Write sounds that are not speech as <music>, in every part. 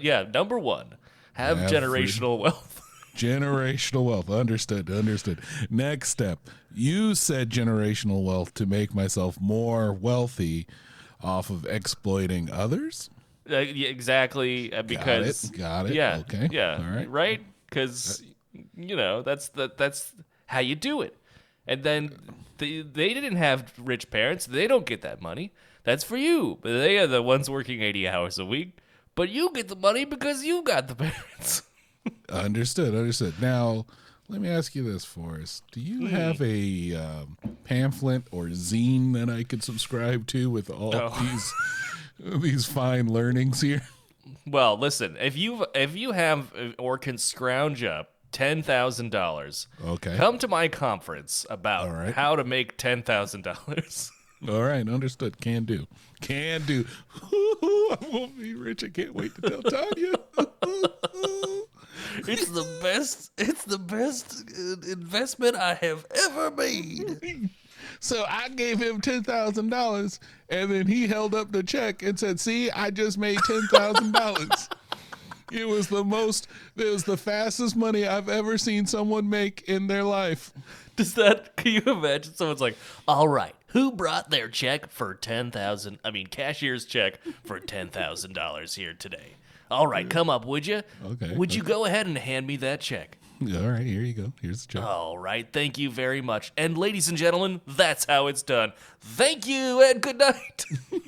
Yeah, number one, have Have generational wealth. <laughs> Generational wealth. Understood. Understood. Next step. You said generational wealth to make myself more wealthy off of exploiting others. Uh, yeah, exactly, uh, because Got it. yeah, Okay. yeah, All right. right, because you know that's the that's how you do it. And then they they didn't have rich parents; they don't get that money. That's for you. But they are the ones working eighty hours a week. But you get the money because you got the <laughs> parents. Understood. Understood. Now, let me ask you this, Forrest. Do you Hmm. have a um, pamphlet or zine that I could subscribe to with all Oh. <laughs> these these fine learnings here? Well, listen, if you if you have uh, or can scrounge up ten thousand dollars, Okay. come to my conference about right. how to make ten thousand dollars. All right. Understood. Can do. Can do. <laughs> I won't be rich. I can't wait to tell Tanya. <laughs> It's the best. It's the best uh, investment I have ever made. <laughs> So I gave him ten thousand dollars, and then he held up the check and said, "See, I just made ten thousand dollars." It was the most. It was the fastest money I've ever seen someone make in their life. Does that? Can you imagine? Someone's like, "All right, who brought their check for ten thousand? I mean, cashier's check for ten thousand dollars here today? All right, come up, would you? Okay, Would you go ahead and hand me that check? All right, here you go. Here's the check. All right, thank you very much. And ladies and gentlemen, that's how it's done. Thank you and good night. <laughs>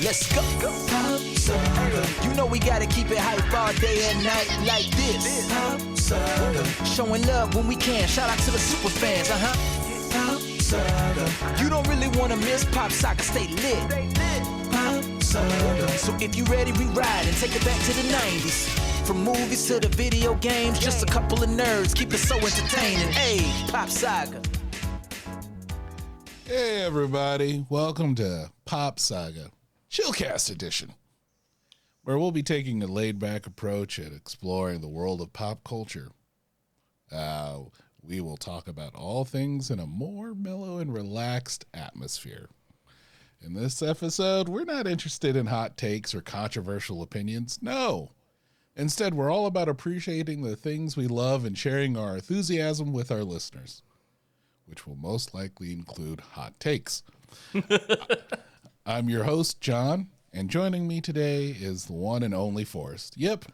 Let's go. You know we gotta keep it hype all day and night like this. Showing love when we can. Shout out to the super fans, uh huh. You don't really wanna miss Pop Saga, stay lit. pop So if you ready, we ride and take it back to the 90s. From movies to the video games, just a couple of nerds keep it so entertaining. Hey, Pop Saga. Hey, everybody. Welcome to Pop Saga Chillcast Edition, where we'll be taking a laid back approach at exploring the world of pop culture. Uh, we will talk about all things in a more mellow and relaxed atmosphere. In this episode, we're not interested in hot takes or controversial opinions. No. Instead, we're all about appreciating the things we love and sharing our enthusiasm with our listeners which will most likely include hot takes. <laughs> I'm your host, John, and joining me today is the one and only Forrest. Yep,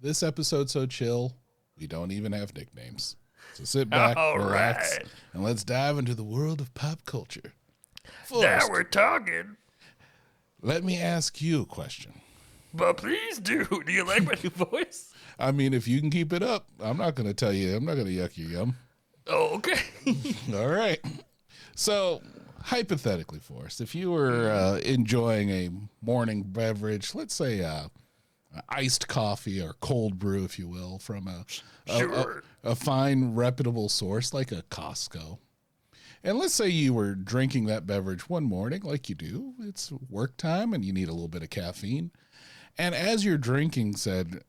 this episode's so chill, we don't even have nicknames. So sit back, <laughs> All relax, right. and let's dive into the world of pop culture. now we're talking. let me ask you a question. But please do. <laughs> Do you like my new voice? <laughs> I mean, if you can keep it up, I'm not going to tell you, I'm not going to yuck your yum. Oh, okay. All right. So, hypothetically, Forrest, if you were uh, enjoying a morning beverage, let's say uh, iced coffee or cold brew, if you will, from a, a, Sure. a, a fine, reputable source like a Costco. And let's say you were drinking that beverage one morning, like you do. It's work time and you need a little bit of caffeine. And as you're drinking said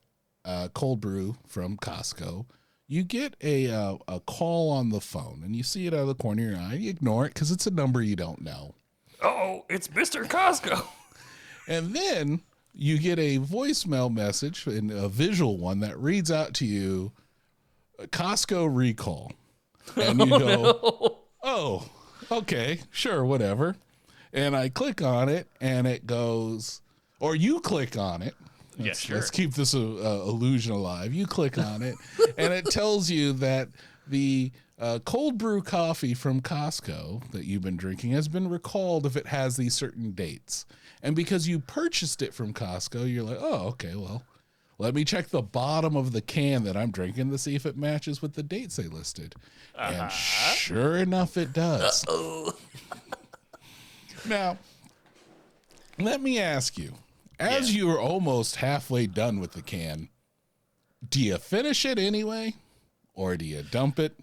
uh, cold brew from Costco, you get a uh, a call on the phone and you see it out of the corner of your eye. You ignore it because it's a number you don't know. oh, it's Mr. Costco. <laughs> And then you get a voicemail message and a visual one that reads out to you Costco recall. And you <laughs> go, oh, okay, sure, whatever. And I click on it and it goes, or you click on it. Yeah, Let's- sure. Let's keep this uh, uh, illusion alive. You click on it and it tells you that the uh, cold brew coffee from Costco that you've been drinking has been recalled if it has these certain dates. And because you purchased it from Costco, you're like, oh, okay, well, let me check the bottom of the can that I'm drinking to see if it matches with the dates they listed. And sure enough, it does. <laughs> now, let me ask you as you are almost halfway done with the can, do you finish it anyway? Or do you dump it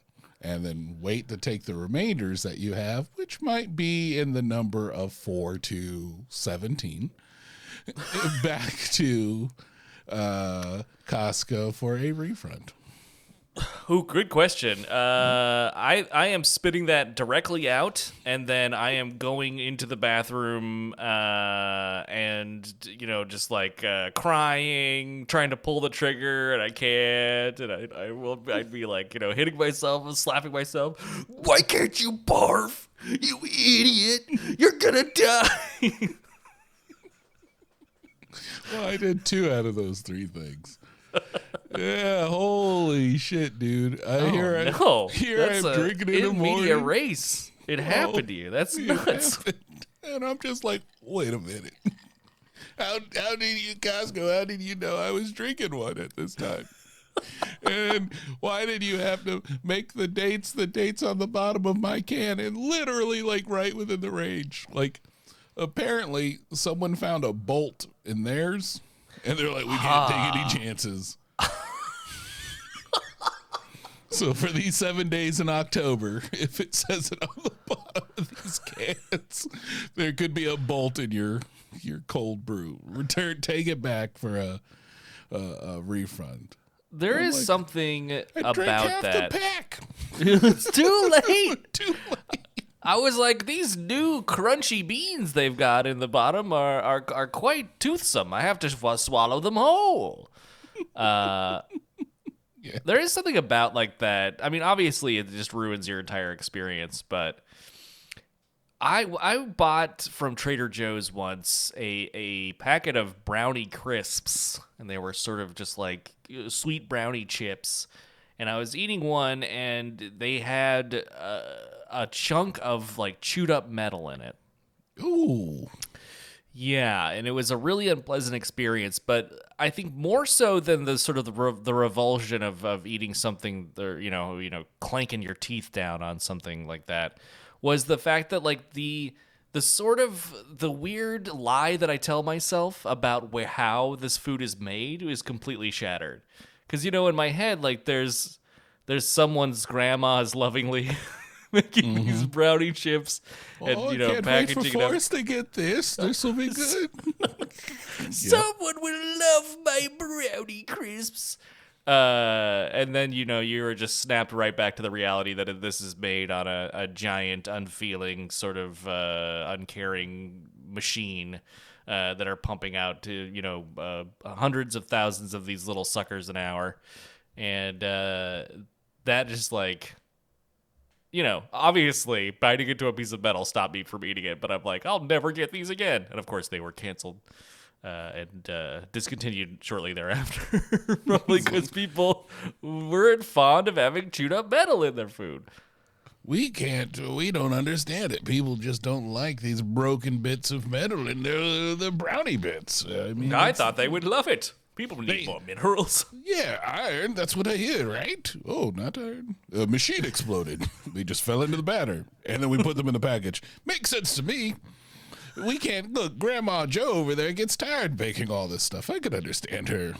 and then wait to take the remainders that you have, which might be in the number of 4 to 17, <laughs> back to uh, Costco for a refund? Ooh, good question. Uh, I I am spitting that directly out, and then I am going into the bathroom, uh, and you know, just like uh, crying, trying to pull the trigger, and I can't, and I, I will, I'd be like, you know, hitting myself and slapping myself. Why can't you barf? You idiot! You're gonna die. Well, I did two out of those three things. <laughs> Yeah, holy shit, dude! I oh, hear I, no, <laughs> here that's I'm a drinking in the in medias res. It oh, happened to you. That's nuts. happened. And I'm just like, wait a minute. <laughs> How how did you Costco? How did you know I was drinking one at this time? <laughs> and why did you have to make the dates the dates on the bottom of my can and literally like right within the range? Like apparently someone found a bolt in theirs and they're like, we can't take any ah. chances. So for these seven days in October, <laughs> if it says it on the bottom of these cans, there could be a bolt in your your cold brew. Return, take it back for a a, a refund. There is like, something I drank about half that. the pack. <laughs> it's too <laughs> late. Too late. I was like, these new crunchy beans they've got in the bottom are are, are quite toothsome. I have to sw- swallow them whole. Uh, Yeah. There is something about like that. I mean, obviously, it just ruins your entire experience. But I I bought from Trader Joe's once a a packet of brownie crisps, and they were sort of just like sweet brownie chips. And I was eating one, and they had uh, a chunk of like chewed up metal in it. Ooh. Yeah, and it was a really unpleasant experience, but I think more so than the sort of the, re- the revulsion of, of eating something, or, you know, you know, clanking your teeth down on something like that, was the fact that like the the sort of the weird lie that I tell myself about where how this food is made is completely shattered. Because you know, in my head, like there's there's someone's grandma is lovingly <laughs> <laughs> making these brownie chips and oh, you know I can't wait for packaging it up. Forrest to get this. This will be <laughs> good. <laughs> Someone will love my brownie crisps. Uh, and then you know you were just snapped right back to the reality that this is made on a, a giant, unfeeling, sort of uh, uncaring machine uh, that are pumping out to you know uh, hundreds of thousands of these little suckers an hour, and uh, that just like you know, obviously biting into a piece of metal stopped me from eating it, but I'm like, I'll never get these again. And of course, they were canceled uh, and uh, discontinued shortly thereafter, <laughs> probably because people weren't fond of having chewed up metal in their food. we can't. We don't understand it. People just don't like these broken bits of metal in their the brownie bits. I mean, I thought they would love it. People need They- more minerals. <laughs> Yeah, iron. That's what I hear, right? Oh, not iron. A machine exploded. <laughs> they just fell into the batter, and then we put them in the package. Makes sense to me. We can't look. Grandma Joe over there gets tired baking all this stuff. I could understand her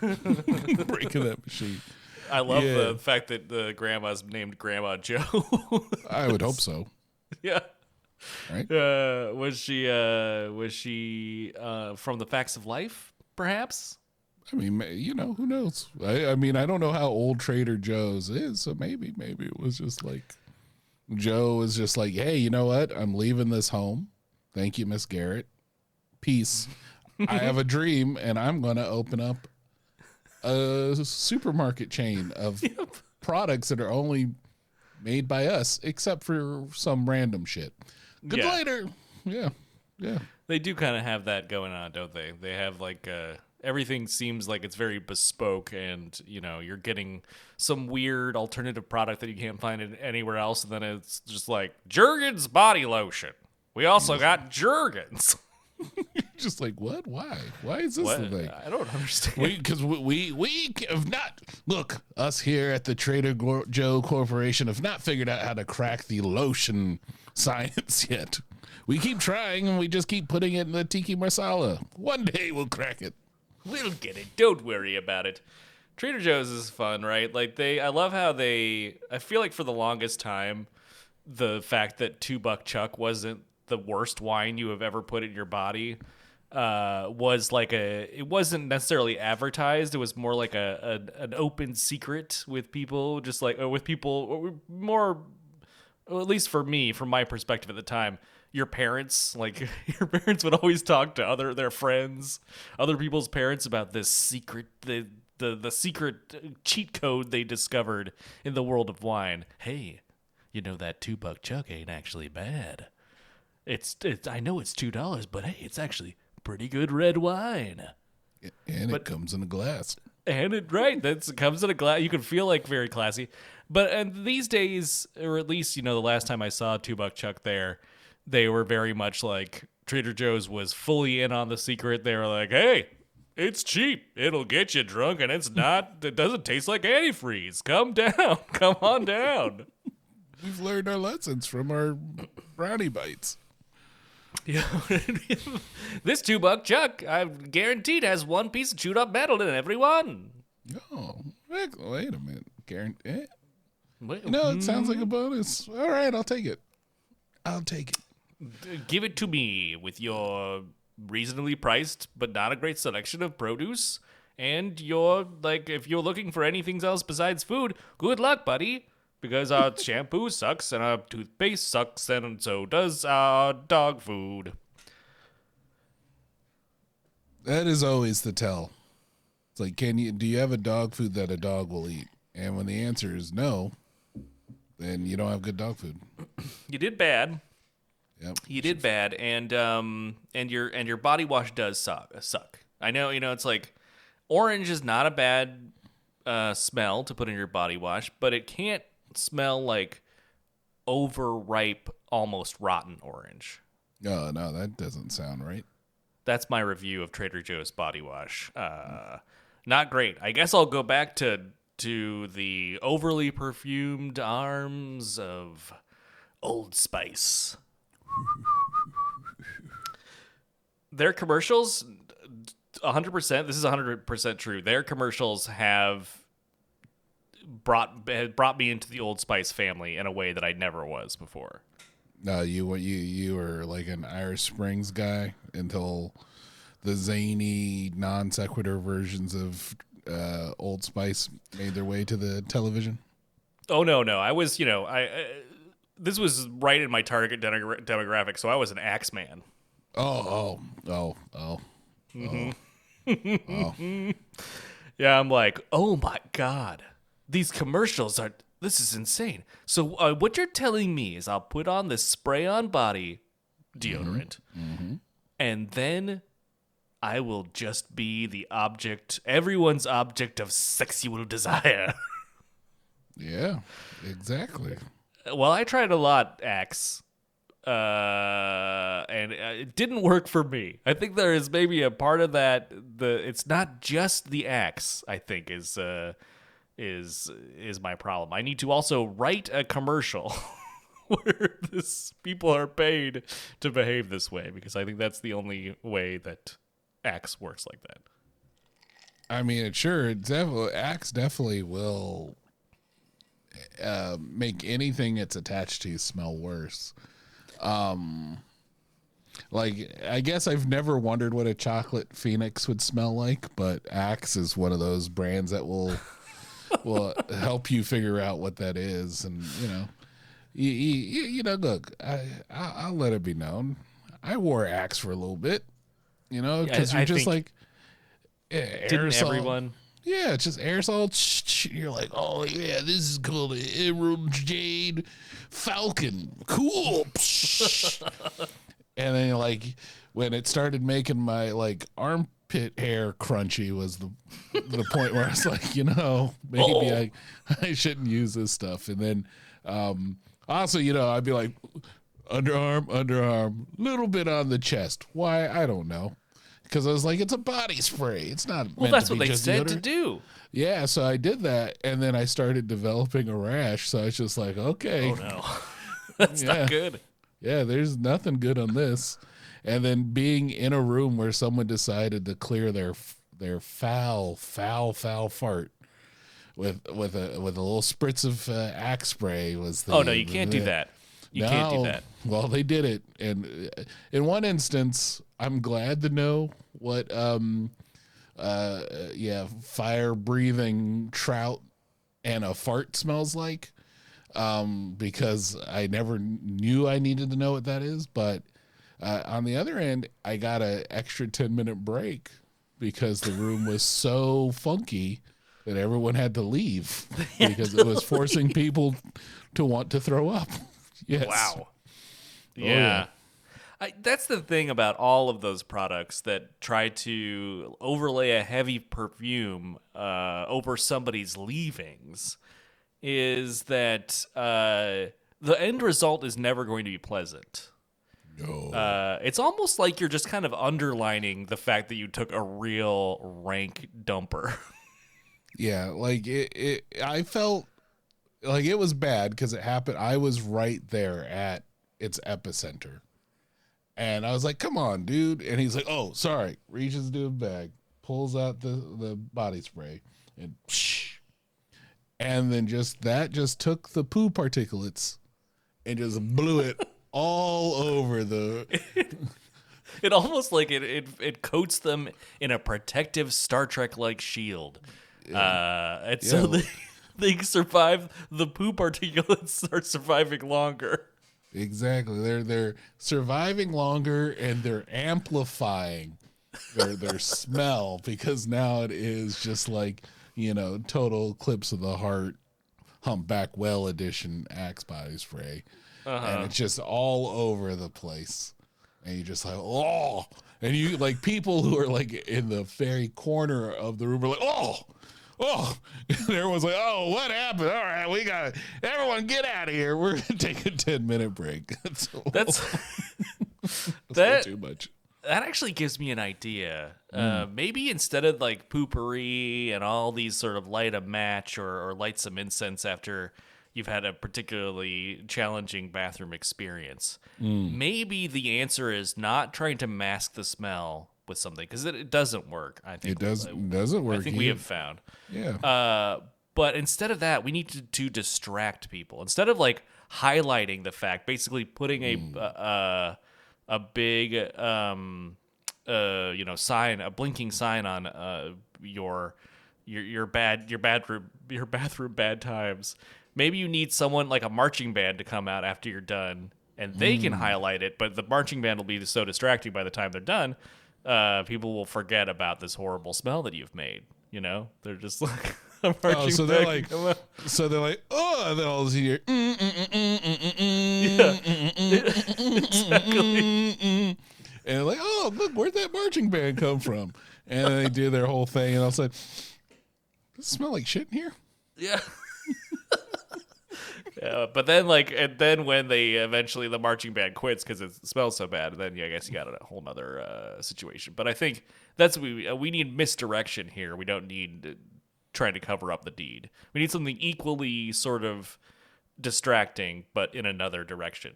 <laughs> breaking that machine. I love Yeah. the fact that the grandma's named Grandma Joe. I would hope so. yeah. Right? Uh, was she uh, was she uh, from the Facts of Life? Perhaps. I mean, you know, who knows? I, I mean, I don't know how old Trader Joe's is, so maybe, maybe it was just like Joe was just like, hey, you know what? I'm leaving this home. Thank you, Miss Garrett. Peace. I <laughs> have a dream, and I'm going to open up a supermarket chain of <laughs> products that are only made by us, except for some random shit. Good Yeah. later. Yeah. Yeah. They do kind of have that going on, don't they? They have like uh, everything seems like it's very bespoke, and you know you're getting some weird alternative product that you can't find it anywhere else, and then it's just like Jergens body lotion. We also mm. got Jergens. <laughs> <laughs> Just like, what? Why? Why is this the thing? I don't understand. We because we, we we have not look us here at the Trader Joe Corporation have not figured out how to crack the lotion <laughs> science yet. We keep trying and we just keep putting it in the tikka masala. One day we'll crack it. We'll get it. Don't worry about it. Trader Joe's is fun, right? Like they I love how they I feel like for the longest time the fact that 2 buck chuck wasn't the worst wine you have ever put in your body uh, was like a. It wasn't necessarily advertised. It was more like a, a an open secret with people, just like with people more. At least for me, from my perspective at the time, your parents, like <laughs> your parents, would always talk to other their friends, other people's parents about this secret. The the the secret uh, cheat code they discovered in the world of wine. Hey, you know that two buck chuck ain't actually bad. It's, it's I know it's two dollars, but hey, it's actually pretty good red wine. And But- it comes in a glass. And it right, that's it comes in a glass. You can feel like very classy. But and these days, or at least you know, the last time I saw two buck chuck there, they were very much like Trader Joe's was fully in on the secret. They were like, hey. It's cheap. It'll get you drunk, and it's not. <laughs> It doesn't taste like antifreeze. Come down. <laughs> Come on down. We've learned our lessons from our brownie bites. Yeah. <laughs> this two buck chuck, I'm guaranteed, has one piece of chewed up metal in every one. Oh, wait, wait a minute, Karen. Eh? Wait, No, it sounds like a bonus. All right, I'll take it. I'll take it. Give it to me with your reasonably priced but not a great selection of produce. And your like, if you're looking for anything else besides food, good luck, buddy. Because our <laughs> shampoo sucks and our toothpaste sucks, and so does our dog food. That is always the tell. It's like, can you? Do you have a dog food that a dog will eat? And when the answer is no, then you don't have good dog food. You did bad. Yep. You did bad, and um, and your and your body wash does suck. Suck. I know. You know, it's like orange is not a bad uh, smell to put in your body wash, but it can't smell like overripe, almost rotten orange. No, no, that doesn't sound right. That's my review of Trader Joe's body wash. Uh, not great. I guess I'll go back to to the overly perfumed arms of Old Spice. Their commercials, 100%, this is 100% true. Their commercials have brought brought me into the Old Spice family in a way that I never was before. No, you were you you were like an Irish Springs guy until the zany non sequitur versions of uh, Old Spice made their way to the television. Oh no, no. I was, you know, I uh, this was right in my target demogra- demographic, so I was an axe man. Oh, oh, oh, oh. Mm-hmm. oh, oh. <laughs> Yeah, I'm like, "Oh my god. These commercials are this is insane." So uh, what you're telling me is I'll put on this spray-on body deodorant. Mm-hmm. Mm-hmm. And then I will just be the object, everyone's object of sexual desire. <laughs> Yeah, exactly. Well, I tried a lot, Axe, uh, and uh, it didn't work for me. I think there is maybe a part of that. The it's not just the Axe. I think is uh, is is my problem. I need to also write a commercial. <laughs> Where this people are paid to behave this way because I think that's the only way that Axe works like that. I mean, it sure, it definitely, definitely will uh, make anything it's attached to smell worse. Um, like, I guess I've never wondered what a chocolate phoenix would smell like, but Axe is one of those brands that will <laughs> will help you figure out what that is, and you know, you, you, you know, look, I, I I'll let it be known. I wore Axe for a little bit, you know, because I you're just like. yeah, Didn't aerosol- everyone? Yeah, it's just aerosol. You're like, oh yeah, this is called an Emerald Jade Falcon. Cool. <laughs> and then like when it started making my like armpit hair crunchy was the the point where I was like, you know, maybe I I shouldn't use this stuff. And then um also, you know, I'd be like underarm, underarm, little bit on the chest. Why? I don't know. Because I was like, it's a body spray. It's not. Well, meant that's to what be they said to do. Yeah, so I did that, and then I started developing a rash. So I was just like, okay, Oh no, <laughs> <laughs> that's Yeah. not good. yeah, there's nothing good on this. And then being in a room where someone decided to clear their their foul, foul, foul fart with with a with a little spritz of uh, axe spray was. The, Oh no, you can't do the- that. You can't do that. Well, they did it, and uh, in one instance, I'm glad to know what, um, uh, yeah, fire breathing trout and a fart smells like, um, because I never knew I needed to know what that is. But uh, on the other end, I got an extra ten minute break because the room was so funky that everyone had to leave <laughs> because it was forcing people to want to throw up. <laughs> Yes. Wow. yeah. Yeah. I, that's the thing about all of those products that try to overlay a heavy perfume uh, over somebody's leavings is that uh, the end result is never going to be pleasant. No. Uh, it's almost like you're just kind of underlining the fact that you took a real rank dumper. <laughs> Yeah, like it, it I felt like it was bad because it happened. I was right there at its epicenter. And I was like, come on, dude. And he's like, oh, sorry. Reaches into a bag, pulls out the, the body spray, and psh. And then just that just took the poo particulates and just blew it <laughs> all over the <laughs> it almost like it, it it coats them in a protective Star Trek like shield. Uh, and so they, <laughs> they survive. The poo particulates are surviving longer. Exactly. They're they're surviving longer and they're amplifying their their <laughs> smell because now it is just like, you know, total clips of the heart humpback well edition axe body spray. And uh-huh. it's just all over the place. And you just like, oh and you like people who are like in the very corner of the room are like, oh Oh, and <laughs> everyone's like, "Oh, what happened? All right, we got everyone get out of here. We're gonna <laughs> take a ten minute break." <laughs> That's, That's that's that- too much. that actually gives me an idea. Hmm. Uh, maybe instead of like Poo-Pourri and all these sort of light a match or, or light some incense after you've had a particularly challenging bathroom experience, Hmm. maybe the answer is not trying to mask the smell with something because it, it doesn't work. I think It does uh, doesn't work. I think we have found. yeah. Uh, but instead of that, we need to, to distract people. Instead of like highlighting the fact, basically putting a Hmm. uh, a big um, uh, you know sign, a blinking sign on uh, your your your bad your bathroom your <laughs> bathroom bad times. Maybe you need someone like a marching band to come out after you're done, and they Hmm. can highlight it. But the marching band will be so distracting by the time they're done uh, people will forget about this horrible smell that you've made. You know, they're just <laughs> like. oh, so they're like, so they're like, oh, and then all this <laughs> year, yeah, exactly. And like, oh, look, where'd that marching band come from? And they do their whole thing, and I was like, does it smell like shit in here? Yeah. <laughs> yeah, but then like, and then when they eventually the marching band quits because it smells so bad, then yeah, I guess you got a whole nother uh, situation. But I think that's we uh, we need misdirection here. We don't need uh, trying to cover up the deed. We need something equally sort of distracting, but in another direction.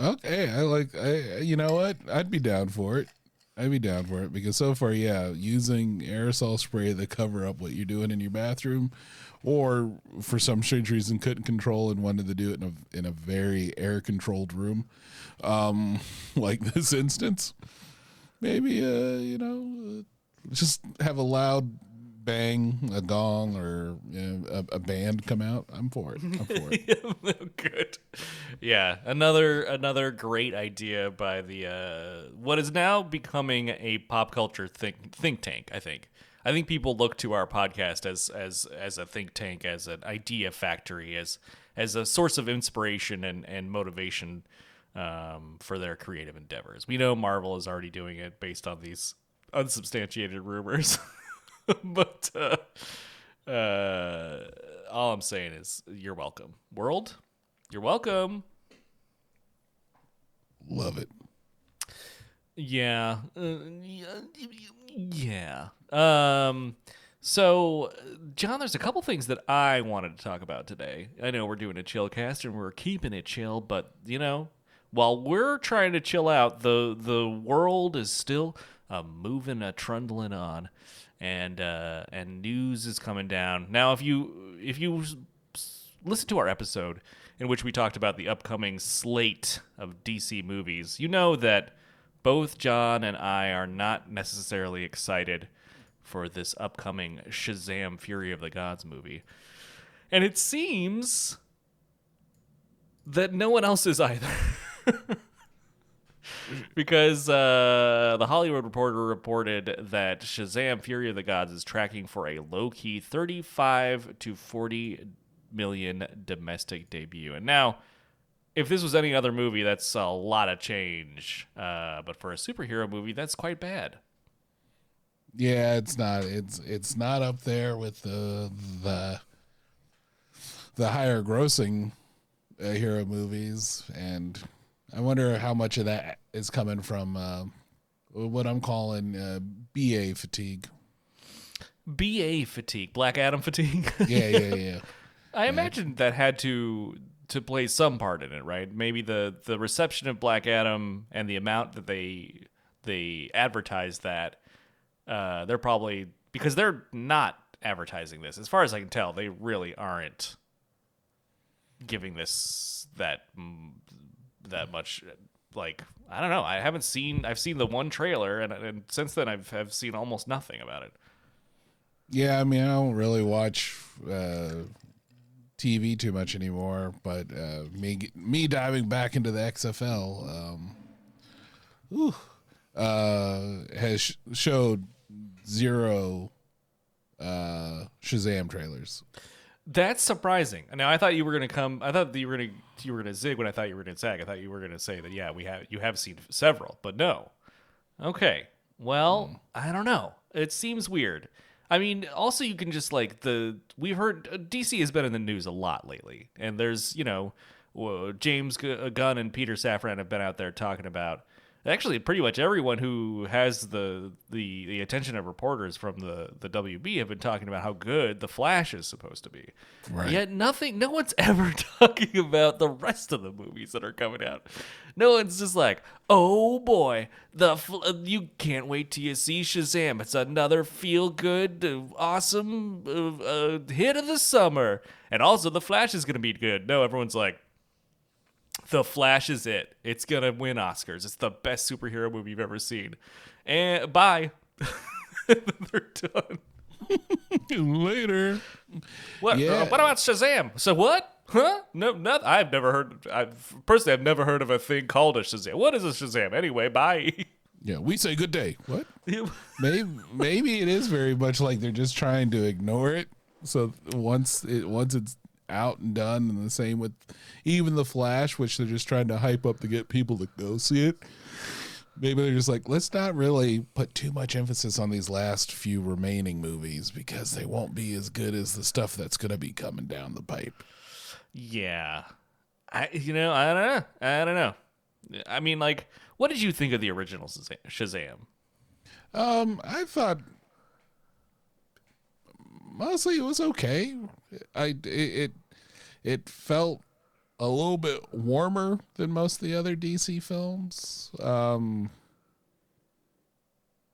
Okay, I like. I you know what? I'd be down for it. I'd be down for it because so far, yeah, using aerosol spray to cover up what you're doing in your bathroom, or for some strange reason couldn't control and wanted to do it in a in a very air controlled room, um, <laughs> like this instance. Maybe uh, you know, uh, just have a loud bang, a gong, or you know, a, a band come out. I'm for it. I'm for it. <laughs> Good. Yeah, another another great idea by the uh, what is now becoming a pop culture think think tank. I think. I think people look to our podcast as as as a think tank, as an idea factory, as as a source of inspiration and and motivation um, for their creative endeavors. We know Marvel is already doing it based on these unsubstantiated rumors, <laughs> but uh, uh, all I'm saying is you're welcome, world. You're welcome. Love it. Yeah. Uh, yeah. Um so John, there's a couple things that I wanted to talk about today. I know we're doing a chill cast and we're keeping it chill, but you know, while we're trying to chill out, the the world is still uh, moving a trundling on, and uh, and news is coming down. Now, if you if you listen to our episode in which we talked about the upcoming slate of DC movies. You know that both John and I are not necessarily excited for this upcoming Shazam Fury of the Gods movie. And it seems that no one else is either. <laughs> because uh, the Hollywood Reporter reported that Shazam Fury of the Gods is tracking for a low key 35 to 40 million domestic debut. And now, if this was any other movie, that's a lot of change. Uh, but for a superhero movie, that's quite bad. Yeah, it's not. It's it's not up there with the the the higher grossing uh, hero movies, and I wonder how much of that is coming from uh, what I'm calling uh, BA fatigue. BA fatigue, Black Adam fatigue. Yeah, yeah, <laughs> yeah. I imagine that had to to play some part in it, right? Maybe the the reception of Black Adam and the amount that they they advertised that uh, they're probably because they're not advertising this. As far as I can tell, they really aren't giving this that that much. Like I don't know. I haven't seen. I've seen the one trailer, and, and since then I've have seen almost nothing about it. Yeah, I mean, I don't really watch uh, TV too much anymore, but uh, me me diving back into the XFL, um, ooh, uh, has sh- showed zero uh, Shazam trailers. That's surprising. Now I thought you were gonna come. I thought that you were gonna you were gonna zig when I thought you were gonna zag. I thought you were gonna say that yeah we have you have seen several, but no. Okay. Well, I don't know. It seems weird. I mean, also you can just like the we've heard uh, DC has been in the news a lot lately, and there's you know James uh, Gunn and Peter Safran have been out there talking about actually pretty much everyone who has the the the attention of reporters from the the WB have been talking about how good the Flash is supposed to be. Right. Yet nothing, no one's <laughs> ever talking about the rest of the movies that are coming out. No one's just like, oh boy, the you can't wait till you see Shazam. It's another feel good, awesome uh, uh, hit of the summer, and also the Flash is gonna be good. No, everyone's like. The Flash is it. It's gonna win Oscars. It's the best superhero movie you've ever seen. And bye. <laughs> They're done. Later. What? Yeah. uh, what about Shazam? So what? Huh? No, not. I've never heard. I've personally, I've never heard of a thing called a Shazam. What is a Shazam? Anyway, bye. <laughs> Yeah, we say good day. What? Maybe maybe it is very much like they're just trying to ignore it. So once it once it's out and done, and the same with even the Flash, which they're just trying to hype up to get people to go see it. Maybe they're just like, let's not really put too much emphasis on these last few remaining movies because they won't be as good as the stuff that's going to be coming down the pipe. yeah, I. You know, I don't know. I don't know. I mean, like, what did you think of the original Shazam? Shazam? Um, I thought mostly it was okay. I it it, it felt a little bit warmer than most of the other DC films. Um,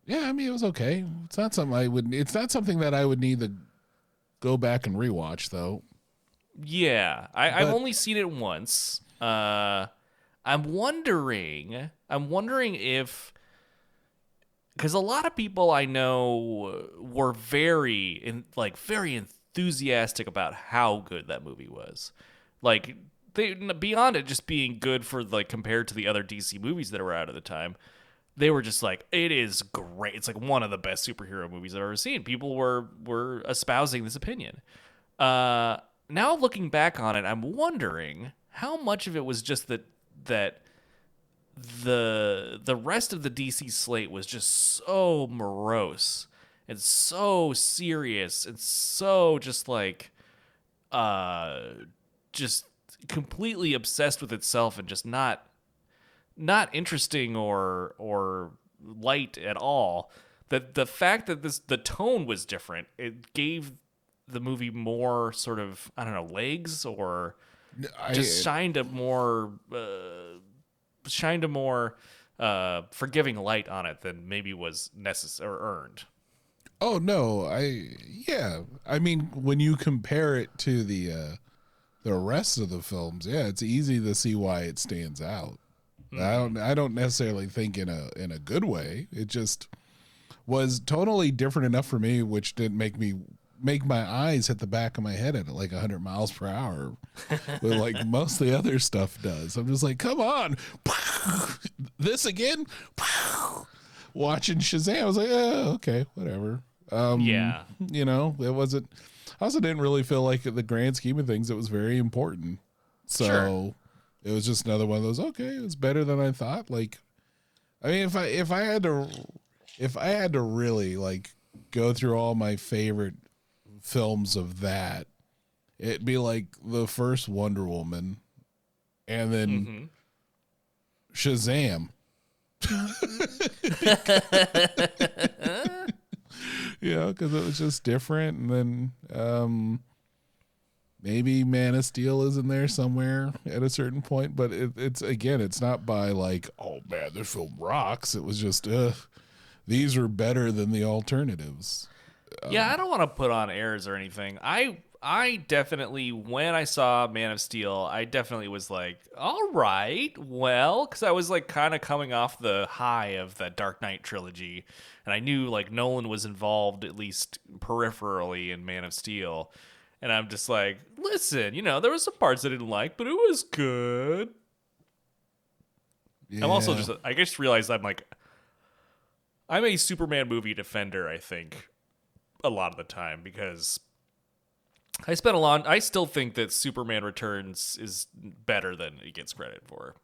yeah, I mean it was okay. It's not something I would. It's not something that I would need to go back and rewatch though. Yeah, I, I've only seen it once. Uh, I'm wondering. I'm wondering if because a lot of people I know were very in like very enthusiastic about how good that movie was. Like they beyond it just being good for like compared to the other DC movies that were out at the time. They were just like, it is great. It's like one of the best superhero movies I've ever seen. People were were espousing this opinion. Uh, now looking back on it, I'm wondering how much of it was just that that the the rest of the DC slate was just so morose and so serious and so just like uh just completely obsessed with itself and just not not interesting or or light at all. That the fact that this the tone was different it gave the movie more sort of i don't know legs or I, just shined a more uh, shined a more uh, forgiving light on it than maybe was necessary or earned. Oh no, I yeah. I mean, when you compare it to the uh the rest of the films, yeah, it's easy to see why it stands out. I don't I don't necessarily think in a in a good way. It just was totally different enough for me, which didn't make me make my eyes hit the back of my head at like 100 miles per hour but like <laughs> most of the other stuff does. I'm just like come on. <laughs> This again? <laughs> Watching shazam. I was like oh, okay whatever. Um Yeah. you know it wasn't i also didn't really feel like the grand scheme of things it was very important. So Sure. it was just another one of those okay it's better than i thought. Like i mean if i if i had to if i had to really like go through all my favorite films of that it'd be like the first wonder woman and then shazam. <laughs> Yeah because it was just different and then um maybe man of steel is in there somewhere at a certain point but it, it's again it's not by like oh man this film rocks. It was just uh these are better than the alternatives Yeah, I don't want to put on airs or anything. I I definitely when I saw Man of Steel, I definitely was like, all right, well, because I was like kind of coming off the high of the Dark Knight trilogy, and I knew like Nolan was involved at least peripherally in Man of Steel, and I'm just like, listen, you know, there was some parts I didn't like, but it was good. I'm also just I just realized I'm like I'm a Superman movie defender, I think, a lot of the time because I spent a lot I still think that Superman Returns is better than it gets credit for.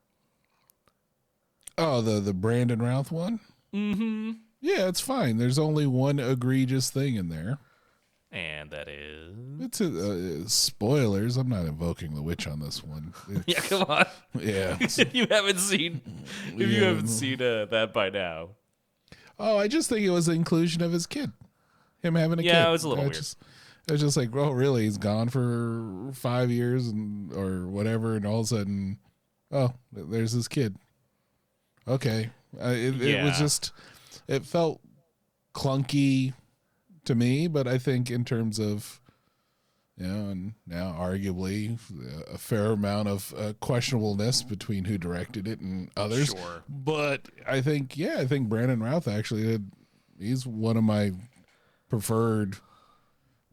Oh, the the Brandon Routh one. Mm-hmm. Yeah, it's fine. There's only one egregious thing in there. And that is It's a, uh, spoilers. I'm not invoking the witch on this one. <laughs> Yeah, come on. yeah. <laughs> if you haven't seen if you haven't seen uh, that by now. Oh, I just think it was the inclusion of his kid, him having a kid. Yeah, it was a little I weird. Just, it was just like, well, really, he's gone for five years and or whatever, and all of a sudden, oh, there's his kid. Okay, uh, it, it was just, it felt clunky to me, but I think in terms of, you know, and now arguably a fair amount of uh, questionableness between who directed it and others. Sure. But I think, yeah, I think Brandon Routh actually did. He's one of my preferred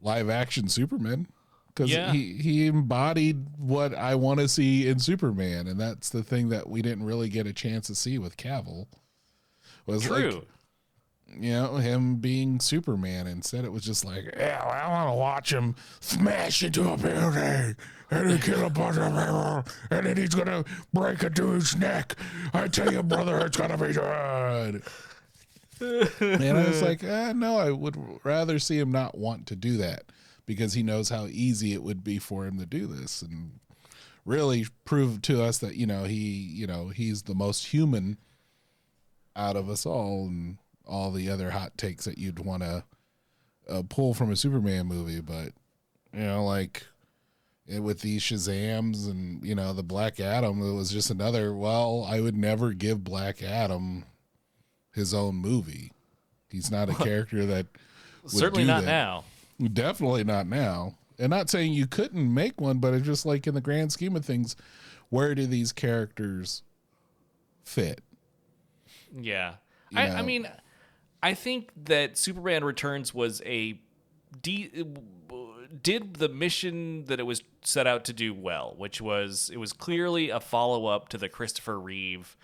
live action Superman because Yeah. he he embodied what I want to see in Superman, and that's the thing that we didn't really get a chance to see with Cavill. Was like True. you know him being Superman. Instead, it was just like, yeah, I want to watch him smash into a building and kill a bunch of people, and then he's gonna break a dude's neck. I tell you, brother, it's gonna be good. And I was <laughs> like, eh, no, I would rather see him not want to do that because he knows how easy it would be for him to do this and really prove to us that you know he you know he's the most human out of us all and all the other hot takes that you'd want to uh, pull from a Superman movie, but you know, like with these Shazams and you know the Black Adam, it was just another. Well, I would never give Black Adam his own movie. He's not a character that would Certainly do not that. now. Definitely not now. And not saying you couldn't make one, but it's just like in the grand scheme of things, where do these characters fit? Yeah. You I, know. I mean, I think that Superman Returns was a de- did the mission that it was set out to do well, which was it was clearly a follow up to the Christopher Reeve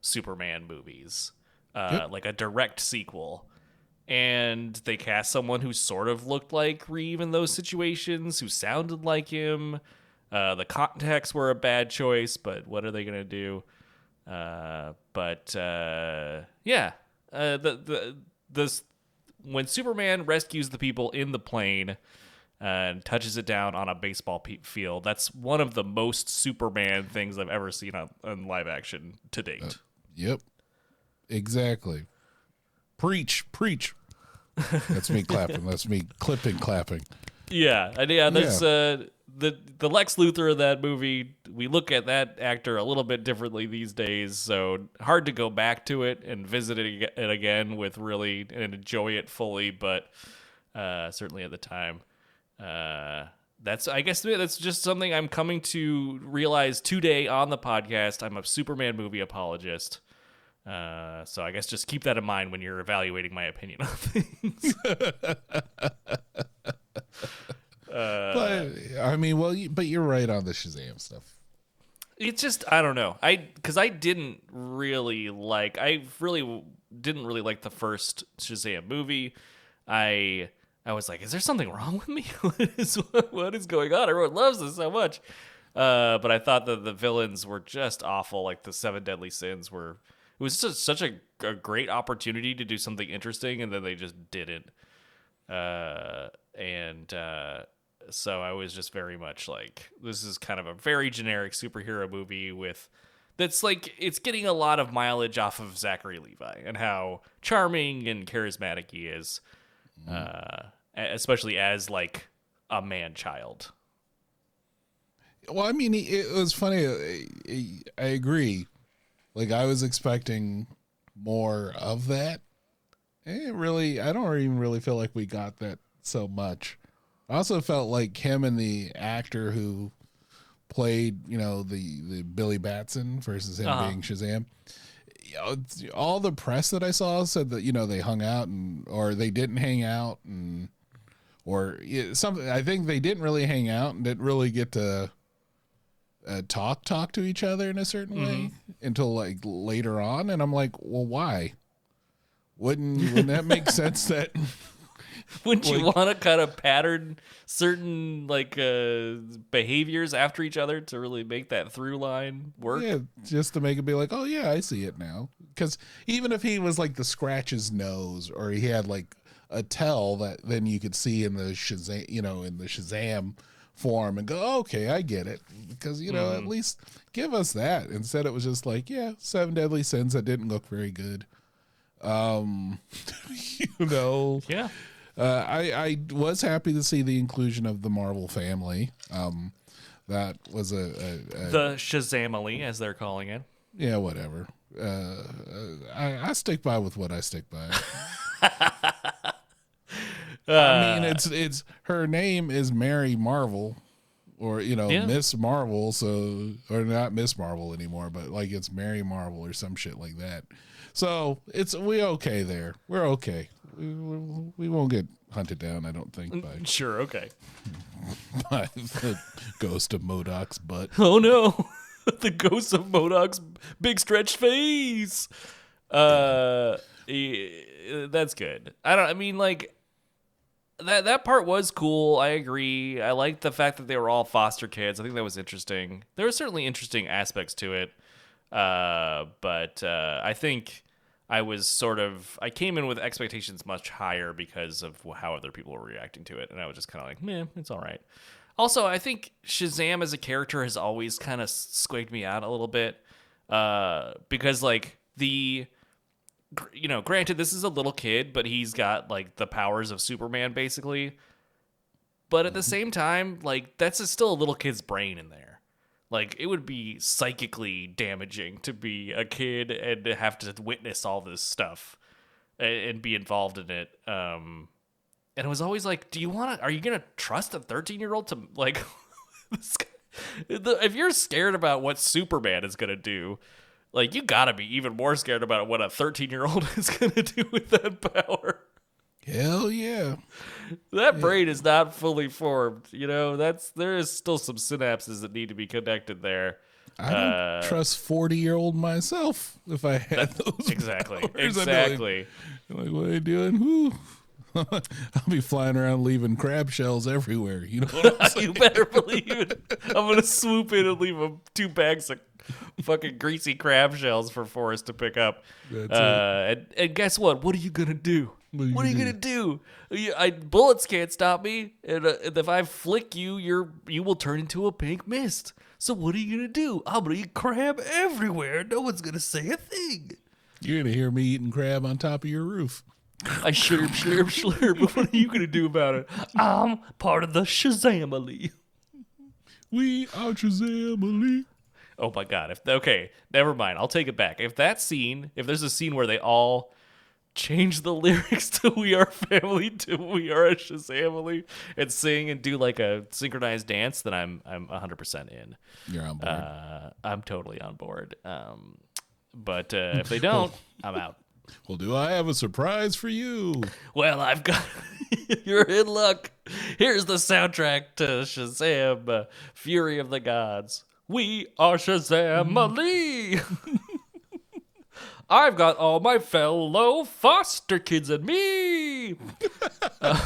Superman movies, uh, Yep. like a direct sequel. And they cast someone who sort of looked like Reeve in those situations, who sounded like him. Uh, the contacts were a bad choice, but what are they gonna do? Uh, but uh, yeah, uh, the the this when Superman rescues the people in the plane and touches it down on a baseball pe- field, that's one of the most Superman things I've ever seen on, on live action to date. Yep. Exactly. Preach, preach. That's me clapping. That's me clipping, clapping. Yeah, and yeah, there's uh the the Lex Luthor of that movie. We look at that actor a little bit differently these days, so hard to go back to it and visit it, it again with really and enjoy it fully. But uh, certainly at the time, uh, that's I guess that's just something I'm coming to realize today on the podcast. I'm a Superman movie apologist. Uh, so I guess just keep that in mind when you're evaluating my opinion of things. <laughs> but I mean, well, you, but you're right on the Shazam stuff. it's just I don't know. I because I didn't really like. I really didn't really like the first Shazam movie. I I was like, is there something wrong with me? <laughs> what is what is going on? Everyone loves this so much. Uh, but I thought that the villains were just awful. Like the Seven Deadly Sins were. It was just such a, a great opportunity to do something interesting, and then they just didn't. Uh, and uh, so I was just very much like, this is kind of a very generic superhero movie with that's like it's getting a lot of mileage off of Zachary Levi and how charming and charismatic he is, uh, especially as like a man child. Well, I mean, it was funny. I agree. Like I was expecting more of that. It really, I don't even really feel like we got that so much. I also felt like him and the actor who played, you know, the the Billy Batson versus him Uh-huh. being Shazam. You know, it's- all the press that I saw said that you know they hung out and or they didn't hang out and or something. I think they didn't really hang out and didn't really get to uh, talk talk to each other in a certain way until like later on. And I'm like, well, why? Wouldn't wouldn't that make <laughs> sense that <laughs> Wouldn't you want to kind of pattern certain like uh, behaviors after each other to really make that through line work? yeah, just to make it be like, oh yeah, I see it now. Because even if he was like the scratch his nose or he had like a tell that then you could see in the Shazam, you know, in the Shazam form and go, okay, I get it. Because you know, at least give us that. Instead, it was just like, yeah, seven deadly sins that didn't look very good. Um, <laughs> you know, Yeah. uh, I I was happy to see the inclusion of the Marvel family. Um, that was a, a, a The Shazamily, as they're calling it. yeah, whatever. Uh, uh, I, I stick by with what I stick by. <laughs> <laughs> I mean, it's it's her name is Mary Marvel, or you know Yeah. Miss Marvel. So or not Miss Marvel anymore, but like it's Mary Marvel or some shit like that. So it's we okay there. We're okay. We, we, we won't get hunted down. I don't think by, Sure, okay. <laughs> by the ghost of MODOK's butt. <laughs> Oh no, the ghost of MODOK's big stretched face. Uh, that's good. I don't. I mean, like that. That part was cool. I agree. I liked the fact that they were all foster kids. I think that was interesting. There were certainly interesting aspects to it. Uh, but uh, I think I was sort of I came in with expectations much higher because of how other people were reacting to it, and I was just kind of like, meh, it's all right. Also, I think Shazam as a character has always kind of squaked me out a little bit uh, because like the you know, granted this is a little kid, but he's got like the powers of Superman basically. But at the same time, like that's a, still a little kid's brain in there. Like it would be psychically damaging to be a kid and have to witness all this stuff and, and be involved in it. Um, and it was always like, do you want to? Are you gonna trust a thirteen-year-old to like? <laughs> this guy- the- if you're scared about what Superman is gonna do, like you gotta be even more scared about what a thirteen-year-old <laughs> is gonna do with that power. Hell yeah. That brain is not fully formed. You know, that's there is still some synapses that need to be connected there. I don't Uh, trust forty year old myself if I had those <laughs> Exactly. powers. I'd like- exactly. Like, what are you doing? Whoo. <laughs> I'll be flying around leaving crab shells everywhere. You know you better believe it. I'm gonna swoop in and leave a, two bags of <laughs> fucking greasy crab shells for Forrest to pick up. Uh, and, and guess what? What are you gonna do? What are you What are you gonna do? You- I, bullets can't stop me, and, uh, and if I flick you, you're you will turn into a pink mist. So what are you gonna do? I'm gonna eat crab everywhere. No one's gonna say a thing. You're gonna hear me eating crab on top of your roof. <laughs> I slurp, slurp, slurp. But what are you gonna do about it? I'm part of the Shazamily. We are Shazam Oh my god! If okay, never mind. I'll take it back. If that scene, if there's a scene where they all change the <laughs> lyrics to "We Are Family" to "We Are a Shazamily" and sing and do like a synchronized dance, then I'm I'm 100 percent in. You're on board. Uh, I'm totally on board. Um, but uh, if they <laughs> don't, I'm out. well, do I have a surprise for you? Well, I've got. <laughs> You're in luck. Here's the soundtrack to Shazam: uh, Fury of the Gods. We are Shazamily. Mm-hmm. I've got all my fellow foster kids and me. <laughs>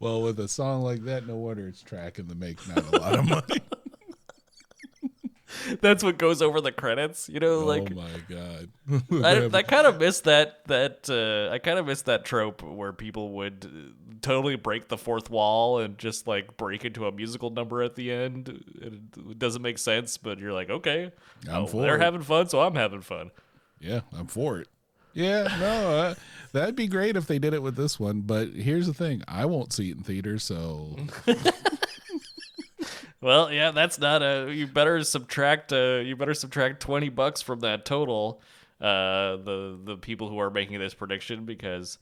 Well, with a song like that, no wonder it's tracking to make not a lot of money. <laughs> <laughs> That's what goes over the credits. You know, like oh my god! <laughs> I, I kind of miss that that uh, I kind of miss that trope where people would uh, totally break the fourth wall and just like break into a musical number at the end. It, doesn't make sense, but you're like, okay, I'm oh, for they're it. having fun, so I'm having fun. yeah, I'm for it. Yeah, no, uh, that'd be great if they did it with this one. But here's the thing: I won't see it in theaters, so <laughs> Well, yeah, that's not a. You better subtract. Uh, you better subtract twenty bucks from that total. Uh, the the people who are making this prediction because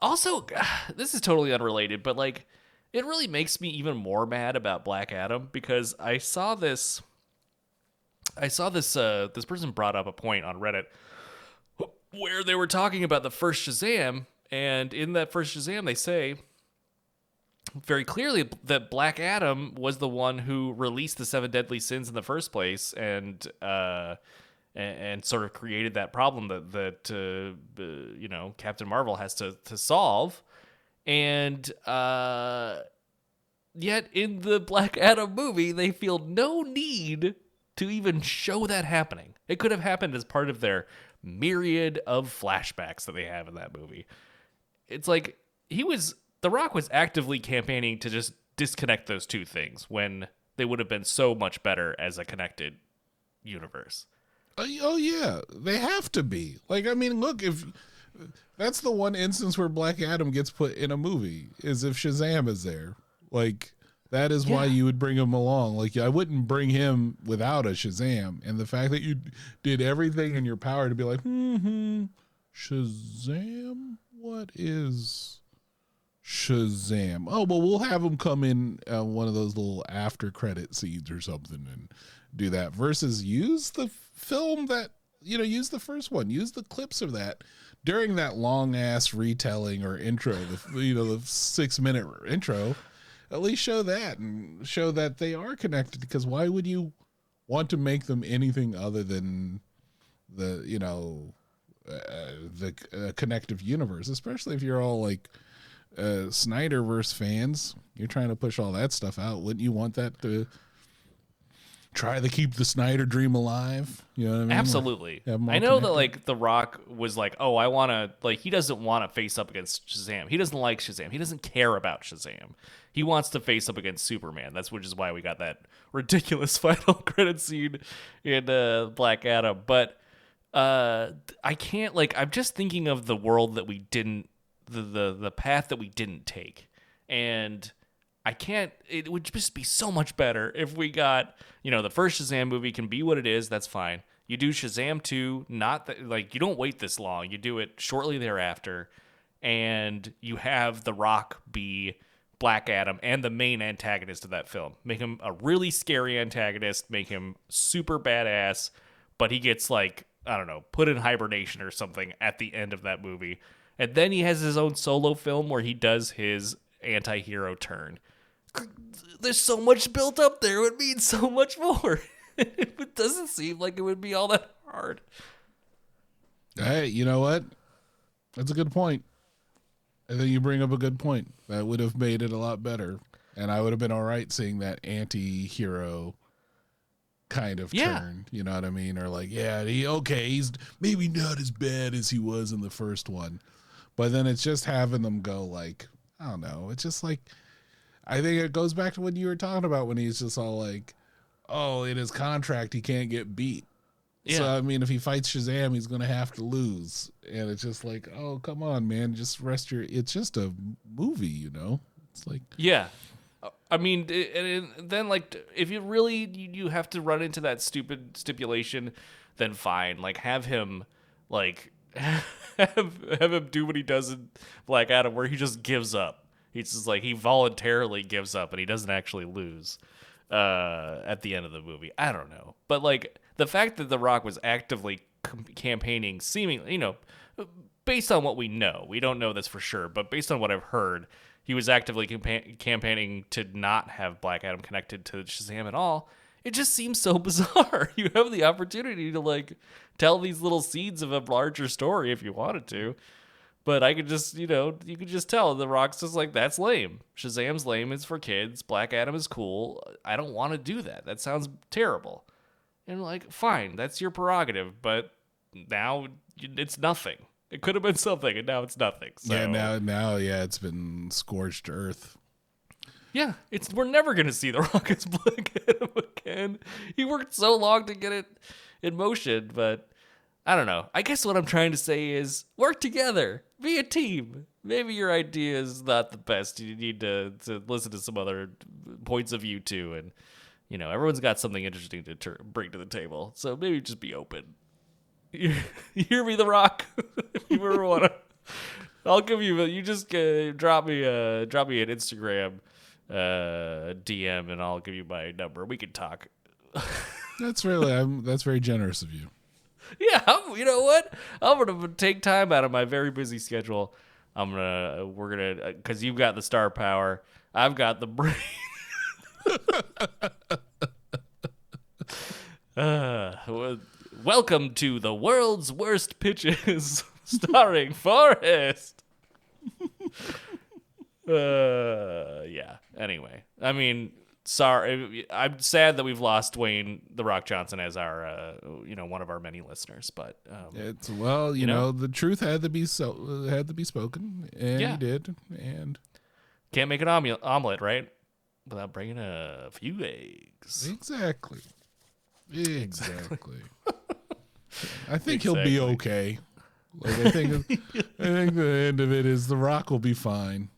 also <sighs> this is totally unrelated, but like it really makes me even more mad about Black Adam because I saw this. I saw this. Uh, this person brought up a point on Reddit where they were talking about the first Shazam, and in that first Shazam, they say very clearly that Black Adam was the one who released the seven deadly sins in the first place, and uh, and, and sort of created that problem that that uh, you know Captain Marvel has to to solve, and uh, yet in the Black Adam movie, they feel no need to even show that happening. It could have happened as part of their myriad of flashbacks that they have in that movie. It's like he was The Rock was actively campaigning to just disconnect those two things when they would have been so much better as a connected universe. Uh, oh yeah, they have to be. Like, I mean, look, if that's the one instance where Black Adam gets put in a movie is if Shazam is there. Like, that is why you would bring him along. Like, I wouldn't bring him without a Shazam. And the fact that you did everything in your power to be like, hmm, Shazam, what is Shazam? Oh, well, we'll have him come in uh, one of those little after credit scenes or something and do that versus use the film that, you know, use the first one, use the clips of that during that long ass retelling or intro, the, you know, the six minute intro. At least show that and show that they are connected because why would you want to make them anything other than the, you know, uh, the uh, connective universe, especially if you're all like uh, Snyderverse fans. You're trying to push all that stuff out. Wouldn't you want that to try to keep the Snyder dream alive? You know what I mean? Absolutely. all I know that like The Rock was like, "Oh, I want to like he doesn't want to face up against Shazam. He doesn't like Shazam. He doesn't care about Shazam. He wants to face up against Superman. That's which is why we got that <laughs> ridiculous <laughs> final credit scene in uh, Black Adam. But uh I can't like I'm just thinking of the world that we didn't the the the path that we didn't take. And I can't. It would just be so much better if we got, you know, the first Shazam movie can be what it is. That's fine. You do Shazam 2, not that, like, you don't wait this long. You do it shortly thereafter, and you have The Rock be Black Adam and the main antagonist of that film. Make him a really scary antagonist, make him super badass, but he gets, like, I don't know, put in hibernation or something at the end of that movie. And then he has his own solo film where he does his anti hero turn there's so much built up there. It would mean so much more. <laughs> it doesn't seem like it would be all that hard. Hey, you know what? That's a good point. I think you bring up a good point. That would have made it a lot better. And I would have been all right seeing that anti hero kind of Yeah. turn. You know what I mean? Or like, yeah, he okay, he's maybe not as bad as he was in the first one. But then it's just having them go like, I don't know. It's just like I think it goes back to what you were talking about when he's just all like, Oh, in his contract he can't get beat. Yeah. So. I mean, if he fights Shazam, he's gonna have to lose, and it's just like, oh, come on, man, just rest your. It's just a movie, you know. It's like, Yeah. I mean, and then like, if you really you have to run into that stupid stipulation, then fine. Like, have him like have, have him do what he does in Black Adam, where he just gives up. He's just like he voluntarily gives up, and he doesn't actually lose uh, at the end of the movie. I don't know, but like the fact that The Rock was actively campaigning, seemingly, you know, based on what we know, we don't know this for sure, but based on what I've heard, he was actively campa- campaigning to not have Black Adam connected to Shazam at all. It just seems so <laughs> bizarre. You have the opportunity to like tell these little seeds of a larger story if you wanted to. But I could just, you know, you could just tell the Rock's just like, that's lame. Shazam's lame. It's for kids. Black Adam is cool. I don't want to do that. That sounds terrible. And like, fine, that's your prerogative. But now it's nothing. It could have been something, and now it's nothing. So Yeah, now now yeah, it's been scorched earth. Yeah, it's we're never gonna see the <laughs> Rockets Adam again. He worked so long to get it in motion, but I don't know. I guess what I'm trying to say is work together, be a team. Maybe your idea is not the best. You need to to listen to some other points of view too, and you know everyone's got something interesting to tur bring to the table. So maybe just be open. You, you <laughs> hear me, The Rock? <laughs> if you ever wanna, I'll give you. You just uh, drop me a drop me an Instagram uh, DM, and I'll give you my number. We can talk. <laughs> That's really I'm, that's very generous of you. Yeah, I'm, you know what? I'm gonna take time out of my very busy schedule. I'm gonna we're gonna because you've got the star power, I've got the brain. <laughs> uh, well, welcome to the world's worst pitches, <laughs> starring Forrest. uh, yeah. Anyway, I mean, sorry. I'm sad that we've lost Dwayne the Rock Johnson as our, uh, you know, one of our many listeners. But um, It's well, you, know? know, the truth had to be so had to be spoken, and Yeah. he did. And can't make an omu- omelet, right? Without bringing a few eggs. exactly, exactly. <laughs> I think he'll be okay. Like I think, I think the end of it is the Rock will be fine.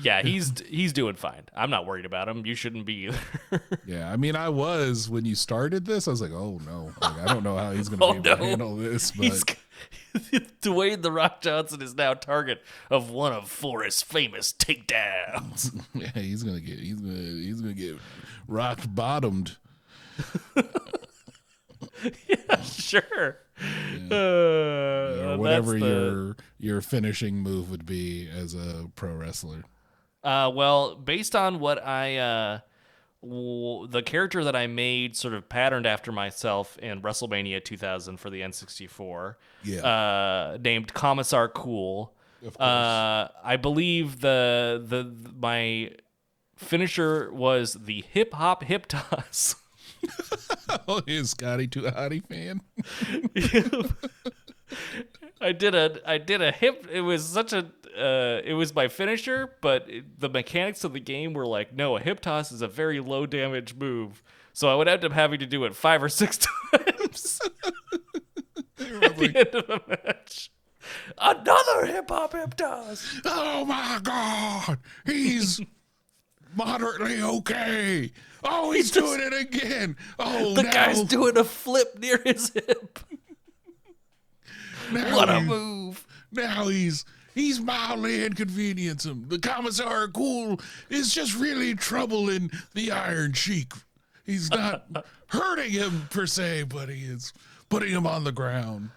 Yeah, he's he's doing fine. I'm not worried about him. You shouldn't be either. <laughs> Yeah, I mean, I was when you started this. I was like, oh no, like, I don't know how he's going <laughs> to Oh, be able to no. handle this. <laughs> But He's Dwayne the Rock Johnson is now target of one of Forrest's famous takedowns. yeah, he's gonna get he's gonna he's gonna get rock bottomed. Yeah, sure. Uh, or whatever the- your your finishing move would be as a pro wrestler. Uh, well, based on what I, uh, w- the character that I made sort of patterned after myself in WrestleMania 2000 for the N64, Yeah. uh, named Commissar Cool. Of course. Uh, I believe the, the the my finisher was the hip hop hip toss. <laughs> oh, is Scotty too a hottie fan? <laughs> <laughs> I did a I did a hip. It was such a uh, it was my finisher, but it, the mechanics of the game were like, no, a hip toss is a very low damage move. So I would end up having to do it five or six <laughs> times at the end of a match. Another hip hop hip toss. oh my god, he's <laughs> moderately okay. Oh, he's doing it again. Oh, The now, guy's doing a flip near his hip. Now What a move! Now he's he's mildly inconvenienced him. The commissar cool is just really troubling the Iron Sheik. He's not <laughs> hurting him per se, but he is putting him on the ground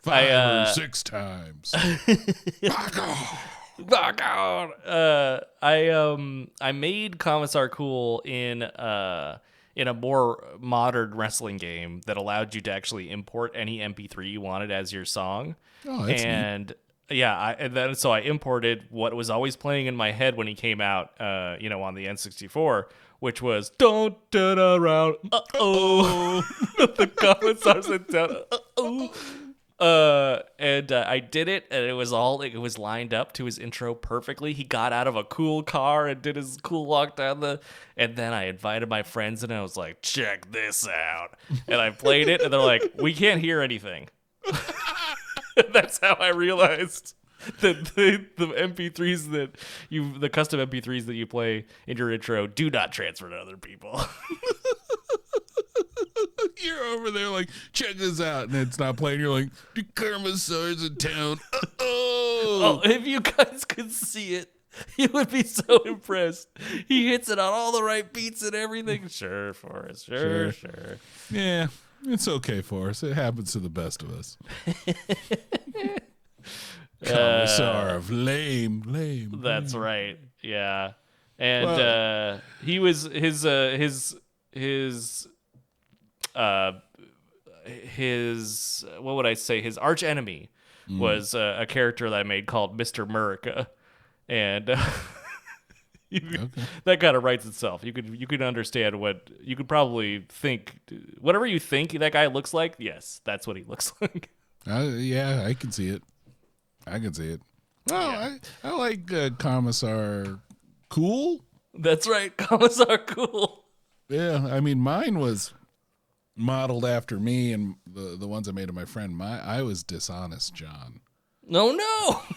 five uh, or six times. <laughs> Back off. Fuck out. Uh, I um I made Commissar Cool in uh in a more modern wrestling game that allowed you to actually import any MP3 you wanted as your song. Oh, that's neat. and yeah, I, and then so I imported what was always playing in my head when he came out, uh, you know, on the N64, which was "Don't Turn Around." Uh oh, <laughs> the Commissar said down. Uh oh. Uh, and uh, I did it, and it was all it was lined up to his intro perfectly. He got out of a cool car and did his cool walk down the, and then I invited my friends, and I was like, "Check this out!" And I played it, and they're like, "We can't hear anything." <laughs> That's how I realized that the, the MP3s that you, the custom MP3s that you play in your intro, do not transfer to other people. <laughs> <laughs> you're over there like, check this out, and it's not playing. You're like, the Karmasaur's in town. Oh, Oh, if you guys could see it, <laughs> you would be so impressed. He hits it on all the right beats and everything. Sure, Forrest. Sure, Sure. sure. yeah, it's okay for us. It happens to the best of us. <laughs> Commissar of lame, lame. That's right. Yeah. And uh he was his uh his his uh his what would I say his arch enemy Mm. was uh, a character that I made called Mr. Murica. And <laughs> uh, could- that kind of writes itself. You could you could understand what you could probably think whatever you think that guy looks like. Yes, that's what he looks <laughs> like. Uh, yeah, I can see it. I can see it. Well, I, I like uh, Commissar Cool. that's right, <laughs> Commissar Cool. Yeah, I mean, mine was modeled after me, and the the ones I made of my friend. My I was dishonest, John. No, no. <laughs>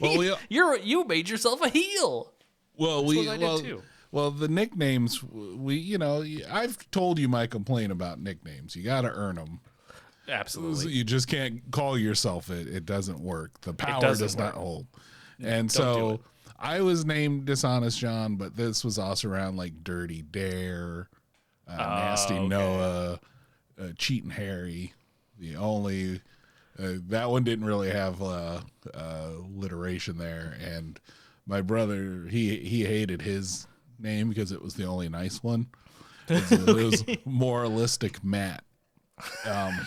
Well, we <laughs> You're you made yourself a heel. well we well, too. well the nicknames we you know I've told you my complaint about nicknames. You got to earn them. Absolutely. You just can't call yourself it. It doesn't work. The power doesn't not hold. And do so. I was named Dishonest John, but this was also around like Dirty Dare, uh, Nasty Oh, okay. Noah, uh, Cheating Harry. The only uh, that one didn't really have uh, uh, alliteration there, and my brother he he hated his name because it was the only nice one. <laughs> It was, it was moralistic Matt. Um,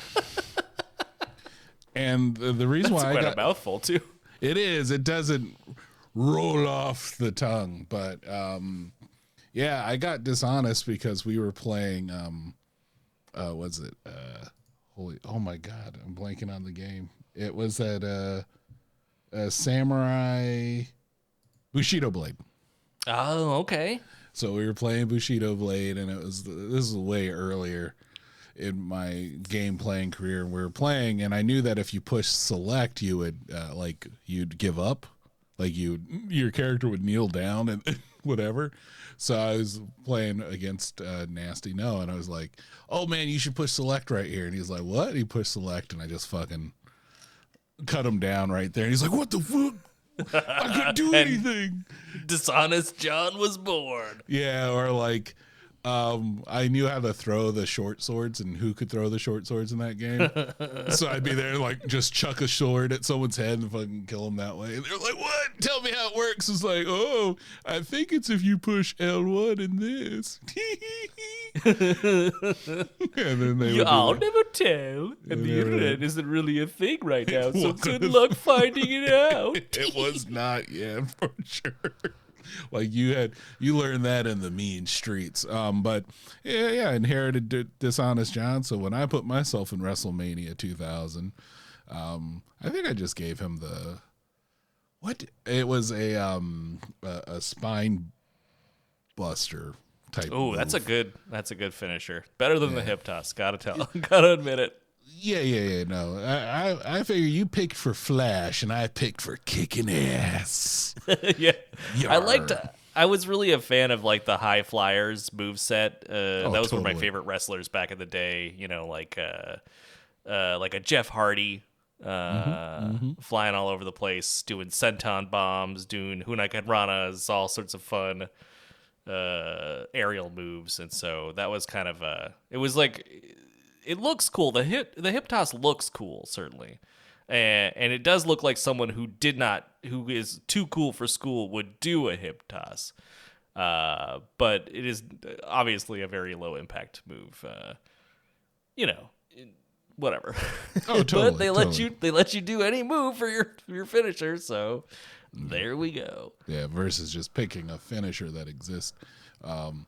and the, the reason It's why I got a mouthful too. it is. It doesn't roll off the tongue, but um, yeah, I got dishonest because we were playing. Um, uh, was it? Uh, holy! Oh my God! I'm blanking on the game. It was that uh, uh, samurai Bushido Blade. Oh, okay. So we were playing Bushido Blade, and it was this is way earlier in my game playing career. And we were playing, and I knew that if you push select, you would uh, like you'd give up, like you your character would kneel down and <laughs> whatever. So I was playing against uh, Nasty No, and I was like, "Oh man, you should push select right here." And he's like, "What?" And he pushed select, and I just fucking cut him down right there. And he's like, "What the fuck?" I couldn't do <laughs> anything. Dishonest John was born. Yeah, or like um I knew how to throw the short swords and who could throw the short swords in that game. so I'd be there like just chuck a sword at someone's head and fucking kill them that way. And they're like, "What? Tell me how it works." It's like, "Oh, I think it's if you push L1 in this." <laughs> and then they You, I'll like, never tell. And the Yeah. internet isn't really a thing right <laughs> now, so good luck finding it <laughs> out. it was not yet for sure. <laughs> Like you had, you learned that in the mean streets. Um, but yeah, yeah, inherited D- dishonest John. So when I put myself in WrestleMania 2000, um, I think I just gave him the what? It was a um a, a spine buster type. Oh, that's a good that's a good finisher. Better than the hip toss. Gotta tell. <laughs> Gotta admit it. Yeah, yeah, yeah. No, I, I I figure you picked for Flash and I picked for kicking ass. <laughs> yeah. I liked I was really a fan of like the high flyers move set. Uh, those were my totally. One of my favorite wrestlers back in the day. You know, like uh, uh, like a Jeff Hardy, uh, flying all over the place, doing senton bombs, doing hurricanranas, all sorts of fun uh, aerial moves, and so that was kind of uh, it was like it looks cool. The hip the hip toss looks cool, certainly. And, and it does look like someone who did not, who is too cool for school, would do a hip toss. Uh, but it is obviously a very low impact move. Uh, you know, whatever. Oh, <laughs> totally, but they let totally. you they let you do any move for your your finisher. So there we go. Yeah, versus just picking a finisher that exists. Um,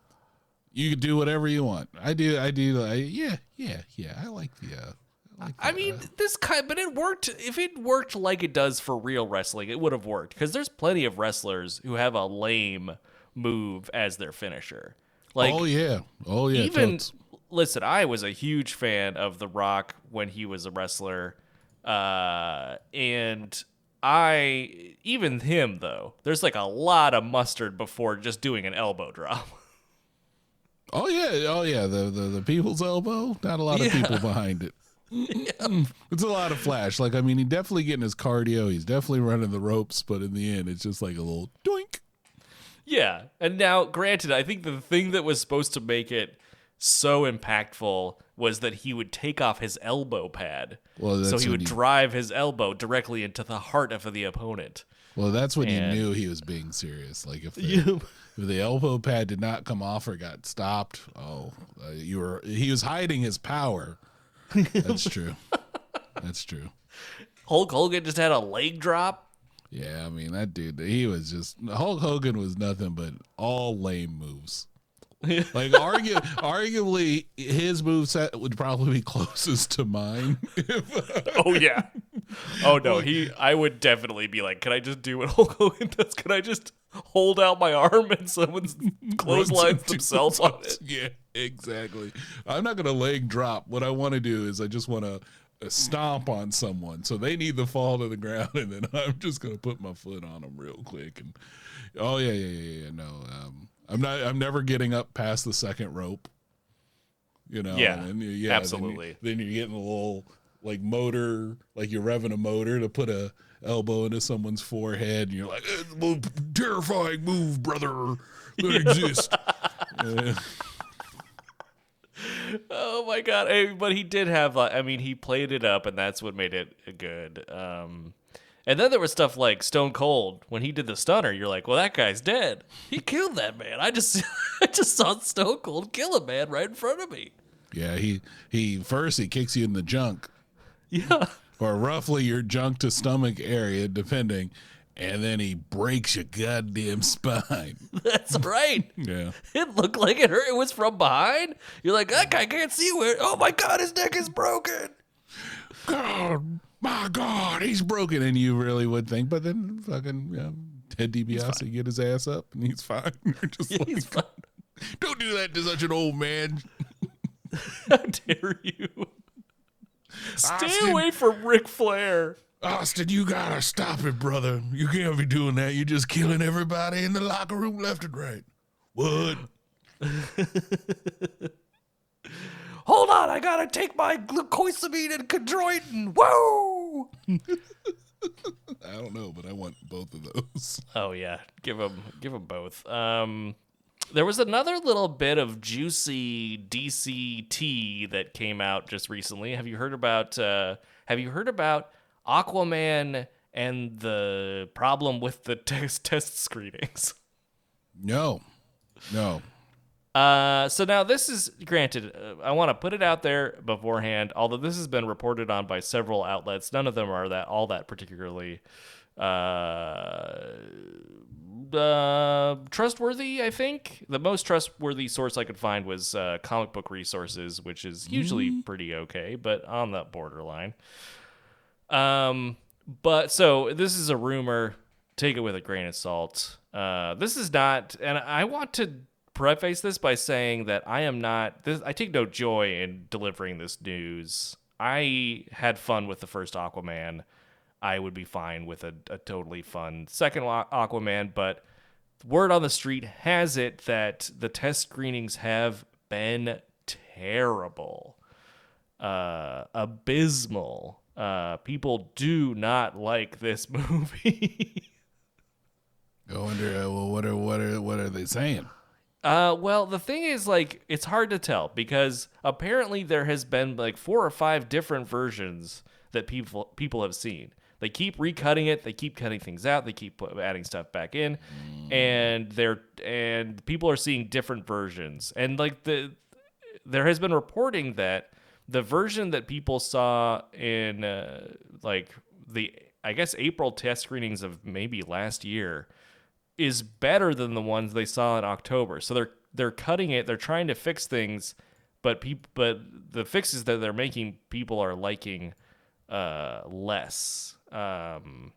you can do whatever you want. I do. I do. I, yeah, yeah, yeah. I like the. Uh, I, like I mean, uh, this kind, but it worked. If it worked like it does for real wrestling, it would have worked because there's plenty of wrestlers who have a lame move as their finisher. Like oh yeah, oh yeah. even totes. listen, I was a huge fan of The Rock when he was a wrestler, uh, and I even him though. There's like a lot of mustard before just doing an elbow drop. Oh yeah, oh yeah. The the, the people's elbow. Not a lot of Yeah. people behind it. It's a lot of flash. Like I mean, he's definitely getting his cardio. He's definitely running the ropes, but in the end, it's just like a little doink. Yeah. And now, granted, I think the thing that was supposed to make it so impactful was that he would take off his elbow pad. Well, so he would drive his elbow directly into the heart of the opponent. Well, that's when And- you knew he was being serious. Like if the, <laughs> if the elbow pad did not come off or got stopped, oh, uh, you were he was hiding his power. <laughs> That's true. That's true. Hulk Hogan just had a leg drop. Yeah, I mean that dude. He was just Hulk Hogan was nothing but all lame moves. <laughs> like argu- arguably his move set would probably be closest to mine. <laughs> Oh yeah. Oh no, he. I would definitely be like, can I just do what Hulk Hogan does? Can I just hold out my arm and someone's <laughs> clotheslines themselves on it? Yeah, exactly. I'm not gonna leg drop. What I want to do is I just want to stomp on someone, so they need to fall to the ground, and then I'm just gonna put my foot on them real quick. And oh yeah, yeah, yeah, yeah. No, um, I'm not. I'm never getting up past the second rope. You know. Yeah, and you- yeah. then you- absolutely. Then, you're getting a little like motor, like you're revving a motor to put a elbow into someone's forehead, and you're like, "Eh, well, terrifying move, brother, that <laughs> exists. Uh, <laughs> Oh my god! But he did have. Like, I mean, he played it up, and that's what made it good. Um, and then there was stuff like Stone Cold when he did the stunner. You're like, well, that guy's dead. He killed that man. I just, <laughs> I just saw Stone Cold kill a man right in front of me. Yeah, he he first he kicks you in the junk Yeah. or roughly your junk to stomach area, depending, and then he breaks your goddamn spine. <laughs> That's right. Yeah, It looked like it hurt. It was from behind. You're like, that guy can't see where. Oh my god, his neck is broken. God, my God, he's broken, and you really would think, but then fucking yeah, Ted DiBiase get his ass up and he's fine. <laughs> You're just like, He's fine. don't do that to such an old man. <laughs> How dare you? Stay Austin. away from Ric Flair. Austin, you gotta stop it, brother. You can't be doing that. You're just killing everybody in the locker room left and right. What? <laughs> Hold on, I gotta take my glucosamine and chondroitin. Whoa! <laughs> I don't know, but I want both of those. Oh yeah, give them, give them both. Um, there was another little bit of juicy DCT that came out just recently. Have you heard about? Uh, have you heard about Aquaman and the problem with the <laughs> test test screenings? No, no. Uh, so now this is granted. Uh, I want to put it out there beforehand. Although this has been reported on by several outlets, none of them are that all that particularly uh, uh, trustworthy. I think the most trustworthy source I could find was uh, Comic Book Resources, which is usually pretty okay, but on the borderline. Um, but so this is a rumor. Take it with a grain of salt. Uh, this is not, and I want to preface this by saying that I am not. This, I take no joy in delivering this news. I had fun with the first Aquaman. I would be fine with a, a totally fun second Aquaman, but word on the street has it that the test screenings have been terrible uh, abysmal. Uh, people do not like this <laughs> movie. I wonder. Uh, well, what are what are what are they saying? Uh, well, the thing is, like, it's hard to tell because apparently there has been like four or five different versions that people people have seen. They keep recutting it. They keep cutting things out. They keep adding stuff back in, and they're and people are seeing different versions. And like the there has been reporting that the version that people saw in uh, like the I guess April test screenings of maybe last year is better than the ones they saw in October. So they're they're cutting it. They're trying to fix things, but people but the fixes that they're making people are liking uh, less. Um,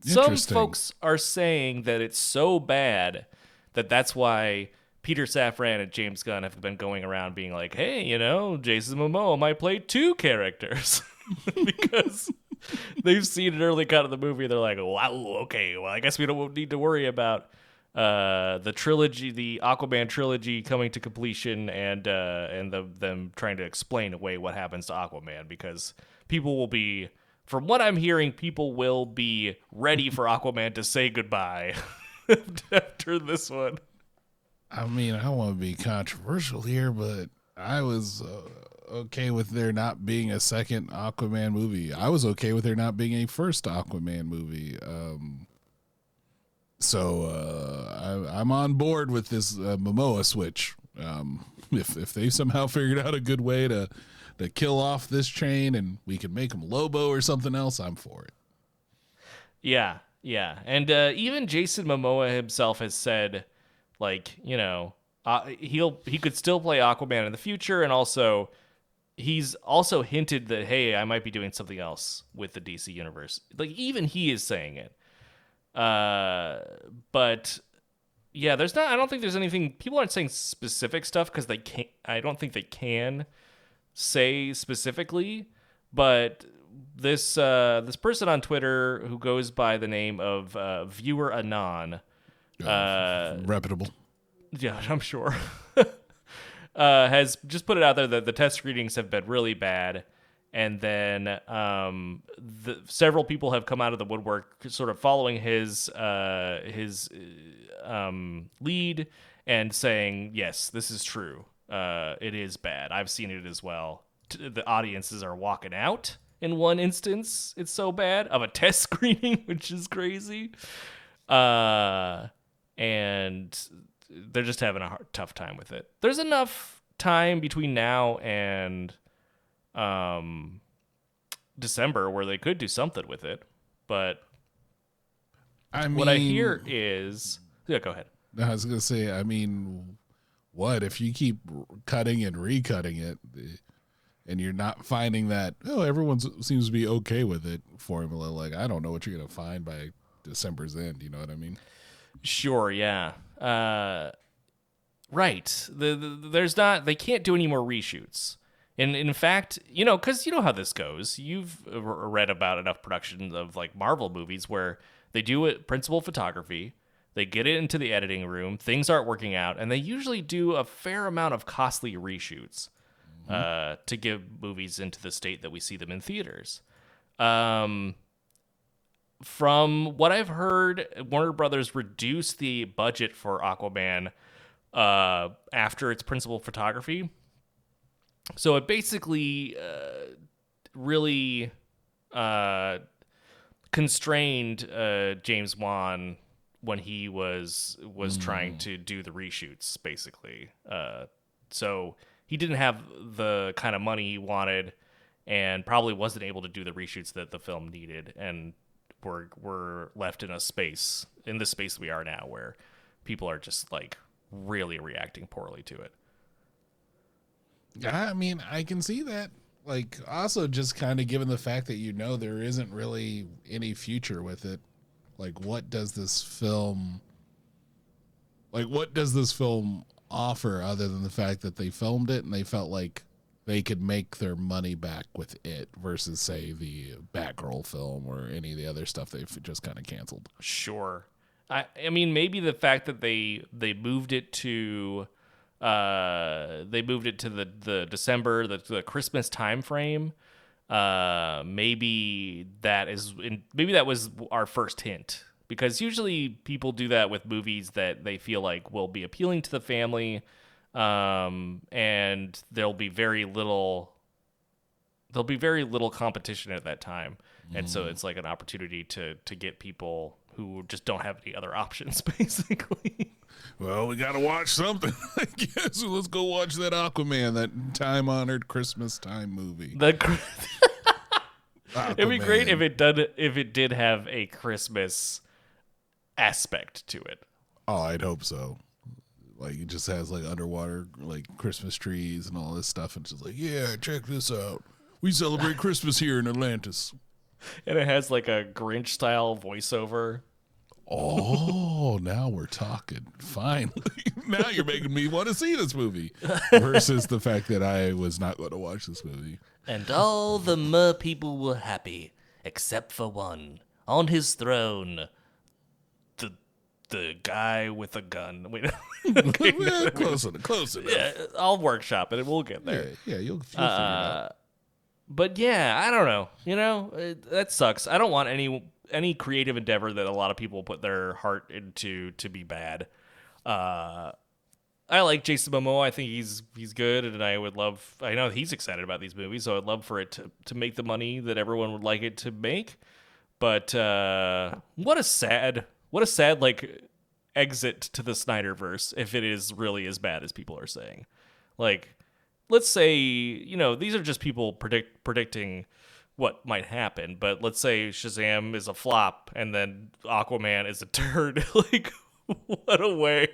some folks are saying that it's so bad that that's why Peter Safran and James Gunn have been going around being like, "Hey, you know, Jason Momoa might play two characters," <laughs> because <laughs> they've seen an early cut of the movie. They're like, "Wow, okay, well, I guess we don't need to worry about uh, the trilogy, the Aquaman trilogy, coming to completion, and uh, and the, them trying to explain away what happens to Aquaman because people will be, from what I'm hearing, people will be ready for Aquaman to say goodbye <laughs> after this one. I mean, I don't want to be controversial here, but I was uh, okay with there not being a second Aquaman movie. I was okay with there not being a first Aquaman movie. Um, so uh, I, I'm on board with this uh, Momoa switch. Um, <laughs> if if they somehow <laughs> figured out a good way to to kill off this chain and we can make him Lobo or something else, I'm for it. Yeah, yeah, and uh, even Jason Momoa himself has said, like, you know, uh, he'll he could still play Aquaman in the future, and also he's also hinted that hey, I might be doing something else with the DC universe. Like even he is saying it. Uh, but yeah, there's not. I don't think there's anything. People aren't saying specific stuff because they can't. I don't think they can say specifically. But this uh, this person on Twitter who goes by the name of uh, Viewer Anon. Uh, Reputable. yeah, <laughs> I'm sure. Uh, has just put it out there that the test screenings have been really bad, and then um, the, several people have come out of the woodwork, sort of following his uh, his uh, um, lead and saying, "Yes, this is true. Uh, it is bad. I've seen it as well." T- the audiences are walking out. In one instance, it's so bad of a <laughs> test screening, which is crazy. Uh, and they're just having a hard, tough time with it. There's enough time between now and um December where they could do something with it, but I mean, what I hear is yeah, go ahead. I was gonna say, I mean, what if you keep cutting and recutting it, and you're not finding that? Oh, everyone seems to be okay with it. Formula, like I don't know what you're gonna find by December's end. You know what I mean? Sure, yeah. Uh, right. The, the there's not they can't do any more reshoots. And in fact, you know, because you know how this goes. You've read about enough productions of like Marvel movies where they do it principal photography, they get it into the editing room, things aren't working out, and they usually do a fair amount of costly reshoots uh, to give movies into the state that we see them in theaters. Um, from what I've heard, Warner Brothers reduced the budget for Aquaman uh, after its principal photography. So it basically uh, really uh, constrained uh, James Wan when he was was trying to do the reshoots, basically. Uh, so he didn't have the kind of money he wanted, and probably wasn't able to do the reshoots that the film needed, and we're we're left in a space in the space we are now where people are just like really reacting poorly to it. Yeah, I mean, I can see that. Like, also just kind of given the fact that you know there isn't really any future with it. Like, what does this film? Like, what does this film offer other than the fact that they filmed it and they felt like they could make their money back with it versus, say, the Batgirl film or any of the other stuff they've just kind of canceled. Sure. I I mean maybe the fact that they they moved it to uh they moved it to the the December the, the Christmas time frame uh maybe that is in, maybe that was our first hint because usually people do that with movies that they feel like will be appealing to the family um and there'll be very little there'll be very little competition at that time and so it's like an opportunity to to get people who just don't have any other <laughs> options basically Well, we got to watch something, <laughs> I guess. So let's go watch that Aquaman, that time honored Christmas time movie. the <laughs> it'd be great if it did if it did have a christmas aspect to it Oh, I'd hope so. Like it just has like underwater like Christmas trees and all this stuff, and just like, yeah, check this out. We celebrate <laughs> Christmas here in Atlantis. and it has like a grinch style voiceover Oh, <laughs> now we're talking. Finally, <laughs> now you're making me want to see this movie. Versus the fact that I was not going to watch this movie. and all the mer people were happy except for one on his throne the guy with a gun. <laughs> Wait, Eh, close enough. Close enough. yeah, I'll workshop it. and We'll get there. yeah, you'll, you'll figure it out. Uh, but yeah, I don't know. You know, it, that sucks. I don't want any any creative endeavor that a lot of people put their heart into to be bad. Uh, I like Jason Momoa. I think he's he's good, and I would love. I know he's excited about these movies, so I'd love for it to to make the money that everyone would like it to make. But uh, what a sad, what a sad like exit to the Snyderverse if it is really as bad as people are saying. Like, let's say you know these are just people predict predicting what might happen, but let's say Shazam is a flop and then Aquaman is a <laughs> turd. like, what a way,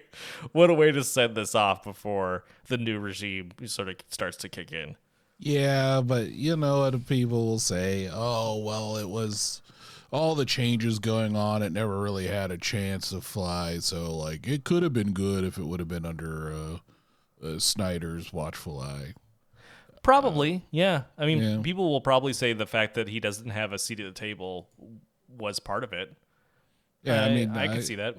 what a way to send this off before the new regime sort of starts to kick in. Yeah, but you know what people will say? Oh, well, it was all the changes going on. It never really had a chance to fly. So, like, it could have been good if it would have been under uh, uh, Snyder's watchful eye. Probably, yeah. I mean, yeah. people will probably say the fact that he doesn't have a seat at the table was part of it. Yeah, I, mean, I, can see that.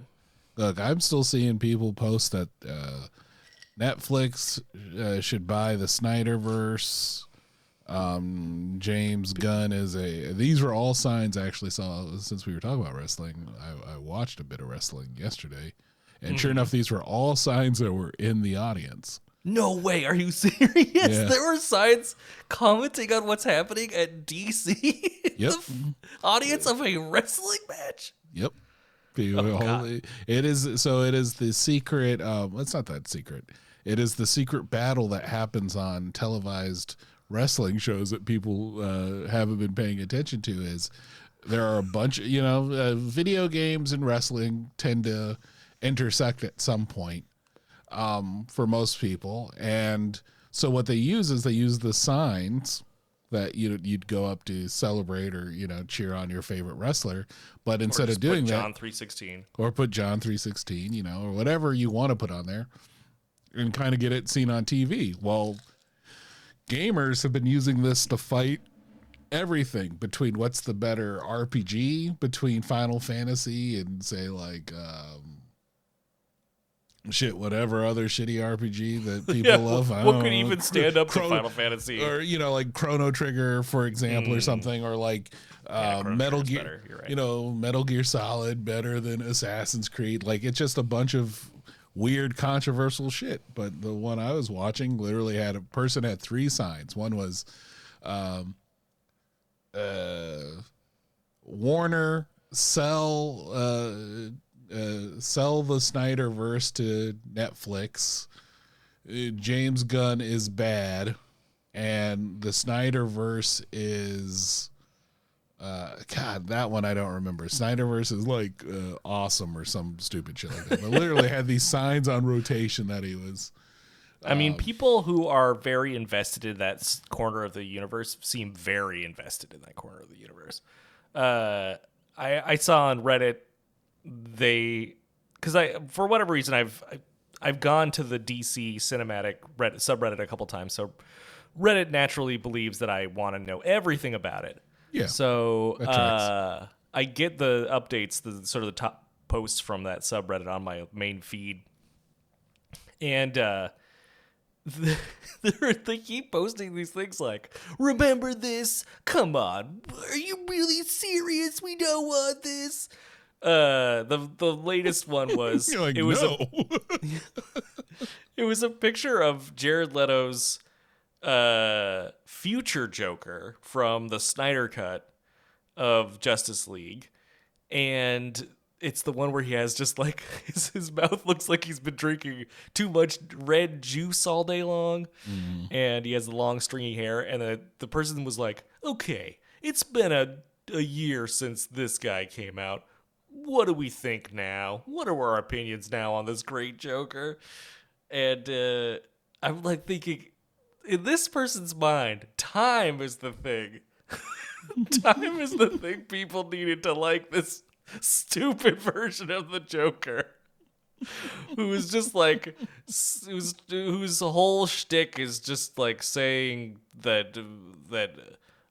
Look, I'm still seeing people post that uh, Netflix uh, should buy the Snyderverse. Um, James Gunn is a. These were all signs I actually saw since we were talking about wrestling. I, I watched a bit of wrestling yesterday, and sure enough, these were all signs that were in the audience. No way. Are you <laughs> serious? Yeah. There were signs commenting on what's happening at DC. <laughs> Yep. the f- audience of a wrestling match. Yep. People- God. it is so. It is the secret. Um, it's not that secret. It is the secret battle that happens on televised wrestling shows that people uh, haven't been paying attention to. Is there are a bunch. You know, uh, video games and wrestling tend to intersect at some point um, for most people, and so what they use is they use the signs that you you'd go up to celebrate or you know cheer on your favorite wrestler, but instead of doing that, John three sixteen. or put John 316, you know, or whatever you want to put on there and kind of get it seen on TV. Well, gamers have been using this to fight everything between what's the better RPG between Final Fantasy and say like um shit whatever other shitty RPG that <laughs> people Yeah, love. I what could know. even stand up to Final Fantasy? or you know like Chrono Trigger for example or something or like uh, Chrono Metal Gear right. you know Metal Gear Solid better than Assassin's Creed like it's just a bunch of weird controversial shit but the one I was watching literally had a person had three signs one was um uh Warner sell uh uh, sell the Snyderverse to Netflix. Uh, James Gunn is bad, and the Snyderverse is. Uh, God, that one I don't remember. Snyderverse is like uh, awesome or some stupid shit like that. But literally had these signs on rotation that he was. I Um, mean, people who are very invested in that corner of the universe seem very invested in that corner of the universe. Uh, I, I saw on Reddit they because I for whatever reason I've I- I've gone to the DC cinematic Reddit subreddit a couple times, so Reddit naturally believes that I want to know everything about it. Yeah, So uh, I get the updates, the sort of the top posts from that subreddit on my main feed, and uh, <laughs> they're, they keep posting these things like, "Remember this? Come on, are you really serious? We don't want this." Uh, the the latest one <laughs> was like, it was a <laughs> it was a picture of Jared Leto's uh, future Joker from the Snyder cut of Justice League, and it's the one where he has just like <laughs> his, his mouth looks like he's been drinking too much red juice all day long, and he has the long stringy hair. And the the person was like, "Okay, it's been a a year since this guy came out." What do we think now? What are our opinions now on this great Joker? and uh, I'm like thinking, in this person's mind, time is the thing. <laughs> time is the thing people needed to like this stupid <laughs> version of the Joker. Who is just like, s- who's whose whole shtick is just like saying that that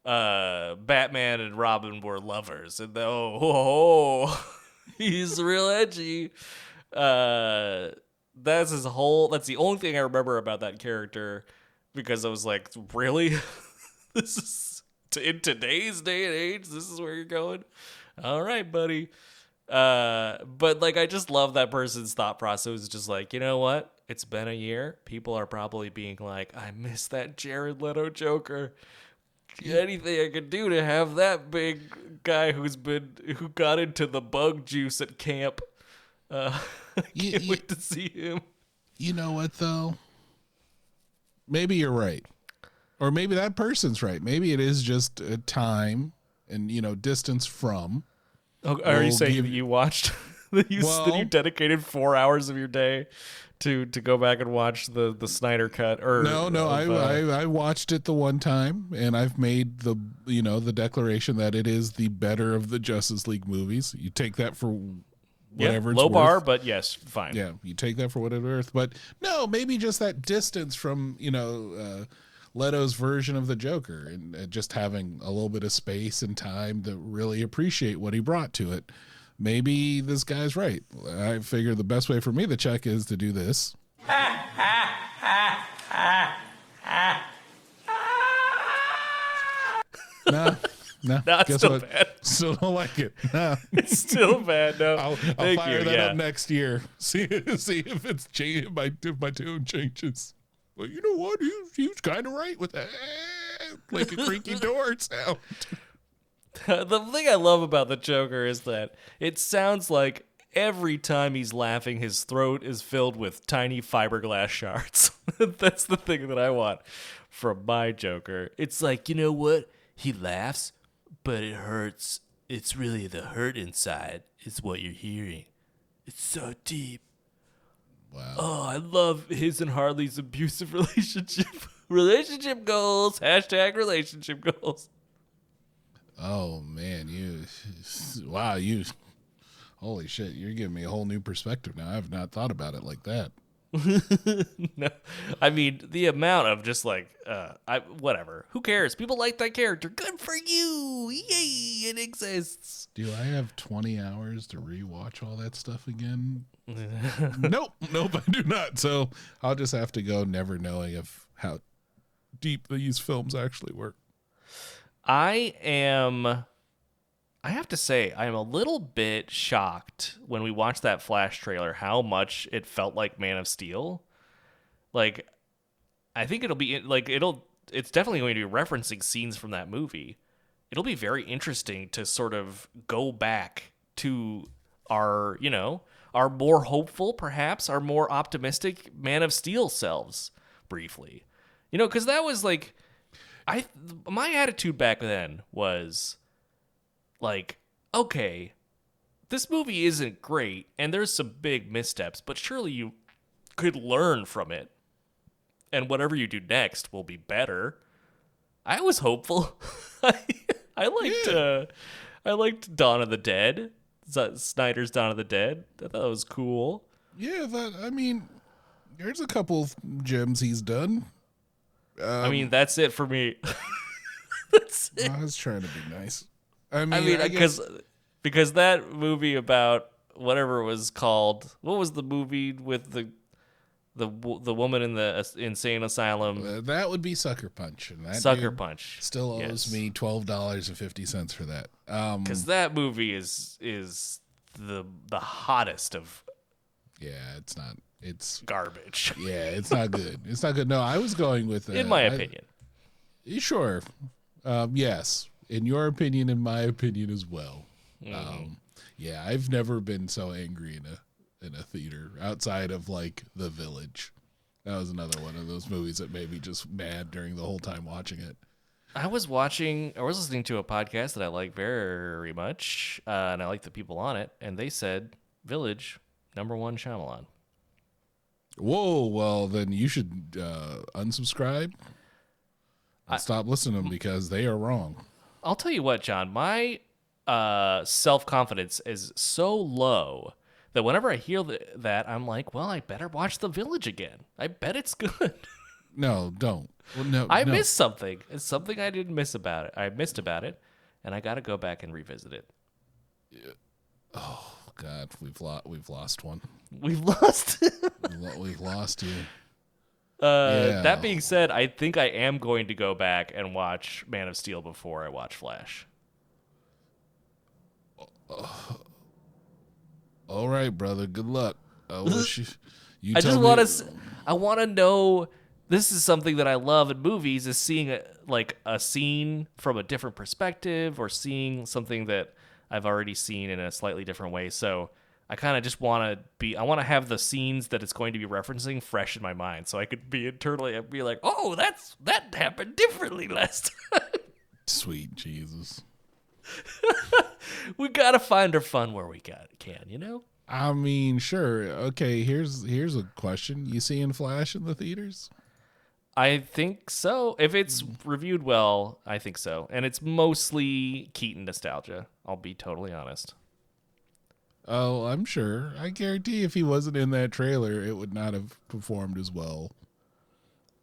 uh, Batman and Robin were lovers, and oh, oh, <laughs> oh. He's real edgy. Uh, that's his whole. That's the only thing I remember about that character because I was like, really, <laughs> this is in today's day and age. This is where you're going. All right, buddy. Uh, but like, I just love that person's thought process. It's just like, you know what? It's been a year. People are probably being like, I miss that Jared Leto Joker anything I could do to have that big guy who's been who got into the bug juice at camp. Uh, <laughs> I You- can't you- wait to see him. You know what though? Maybe you're right. Or maybe that person's right. Maybe it is just a time and you know distance from. Oh, are you saying give- that you watched <laughs> that you, that you dedicated four hours of your day to to go back and watch the the Snyder cut? Or No, no, I, uh, I I watched it the one time and I've made the you know the declaration that it is the better of the Justice League movies. You take that for whatever it's low worth. bar, but yes, fine. Yeah, you take that for what it's worth. But no, maybe just that distance from you know uh, Leto's version of the Joker, and uh, just having a little bit of space and time to really appreciate what he brought to it. Maybe this guy's right. I figure the best way for me to check is to do this. <laughs> nah, Nah, it's <laughs> guess still what? bad. <laughs> Still don't like it. Nah. <laughs> It's still bad. No, I'll, I'll fire you. that yeah. up next year. See see if it's changed. My if my tune changes. Well, you know what? He, he was kind of right with that, like a creaky door sound. the thing I love about the Joker is that it sounds like every time he's laughing, his throat is filled with tiny fiberglass shards. That's the thing that I want from my Joker. It's like, you know what? He laughs, but it hurts. It's really the hurt inside, is what you're hearing. It's so deep. Wow. Oh, I love his and Harley's abusive <laughs> relationship. relationship goals. Hashtag relationship goals. Oh man, you wow you. Holy shit! You're giving me a whole new perspective now. I've not thought about it like that. <laughs> no, I mean the amount of just like, uh, I whatever. Who cares? People like that character. Good for you! Yay! It exists. Do I have 20 hours to rewatch all that stuff again? <laughs> nope, nope, I do not. So I'll just have to go, never knowing of how deep these films actually were. I am. I have to say, I am a little bit shocked when we watched that Flash trailer how much it felt like Man of Steel. Like, I think it'll be like it'll. It's definitely going to be referencing scenes from that movie. It'll be very interesting to sort of go back to our, you know, our more hopeful, perhaps our more optimistic Man of Steel selves briefly. You know, because that was like, I my attitude back then was like, okay, this movie isn't great and there's some big missteps, but surely you could learn from it. And whatever you do next will be better. I was hopeful. <laughs> I, liked Yeah. uh I liked Dawn of the Dead. Z- Snyder's Dawn of the Dead. I thought it was cool. Yeah, that I mean, there's a couple of gems he's done. I mean, that's it for me. <laughs> that's it. I was trying to be nice. I mean, I mean, I because guess, because that movie about whatever it was called. What was the movie with the the the woman in the insane asylum? uh, that would be Sucker Punch, and that Sucker Punch. still owes Yes. me twelve dollars and fifty cents for that. Um, because that movie is is the the hottest of yeah, it's not. It's garbage, <laughs> yeah, it's not good. It's not good. No, I was going with uh, in my I- opinion. Sure. Um, yes. In your opinion, in my opinion as well. Mm-hmm. Um, yeah, I've never been so angry in a in a theater outside of like The Village. That was another one of those movies that made me just mad during the whole time watching it. I was watching, I was listening to a podcast that I like very much, uh, and I like the people on it, and they said Village number one Shyamalan. Whoa, well then you should uh, unsubscribe and stop listening to them because they are wrong. I'll tell you what, John, my uh, self confidence is so low that whenever I hear th- that, I'm like, well, I better watch The Village again. I bet it's <laughs> good. No, don't. Well, no, I no. missed something. It's something I didn't miss about it. I missed about it, and I got to go back and revisit it. Oh god, we've lost we've lost one. We've <laughs> lost. We've lost you. Uh, Yeah. That being said, I think I am going to go back and watch Man of Steel before I watch Flash. <sighs> All right, brother. Good luck. I <laughs> wish you. you I just want to. I want to know. This is something that I love in movies: is seeing a, like a scene from a different perspective, or seeing something that I've already seen in a slightly different way. So I kind of just want to be. I want to have the scenes that it's going to be referencing fresh in my mind, so I could be internally I'd be like, "Oh, that's that happened differently last time." <laughs> Sweet Jesus. we gotta find our fun where we got can, you know. I mean, sure. Okay, here's here's a question. You seeing Flash in the theaters? I think so. If it's hmm. reviewed well, I think so. And it's mostly Keaton nostalgia. I'll be totally honest. Oh, I'm sure. I guarantee if he wasn't in that trailer, it would not have performed as well.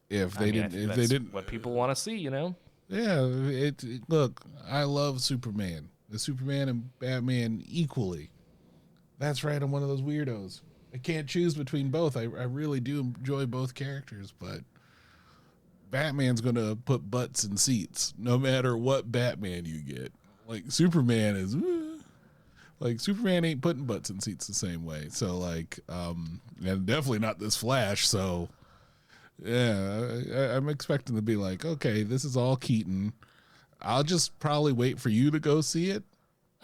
If they I mean, didn't, if they didn't, what people want to see, you know. yeah. It, it- look. I love Superman. The Superman and Batman equally. That's right. I'm one of those weirdos. I can't choose between both. I, I really do enjoy both characters, but Batman's gonna put butts in seats no matter what Batman you get. Like Superman is. Like Superman ain't putting butts in seats the same way. So like, um, and definitely not this Flash. So yeah, I, I'm expecting to be like, okay, this is all Keaton. I'll just probably wait for you to go see it,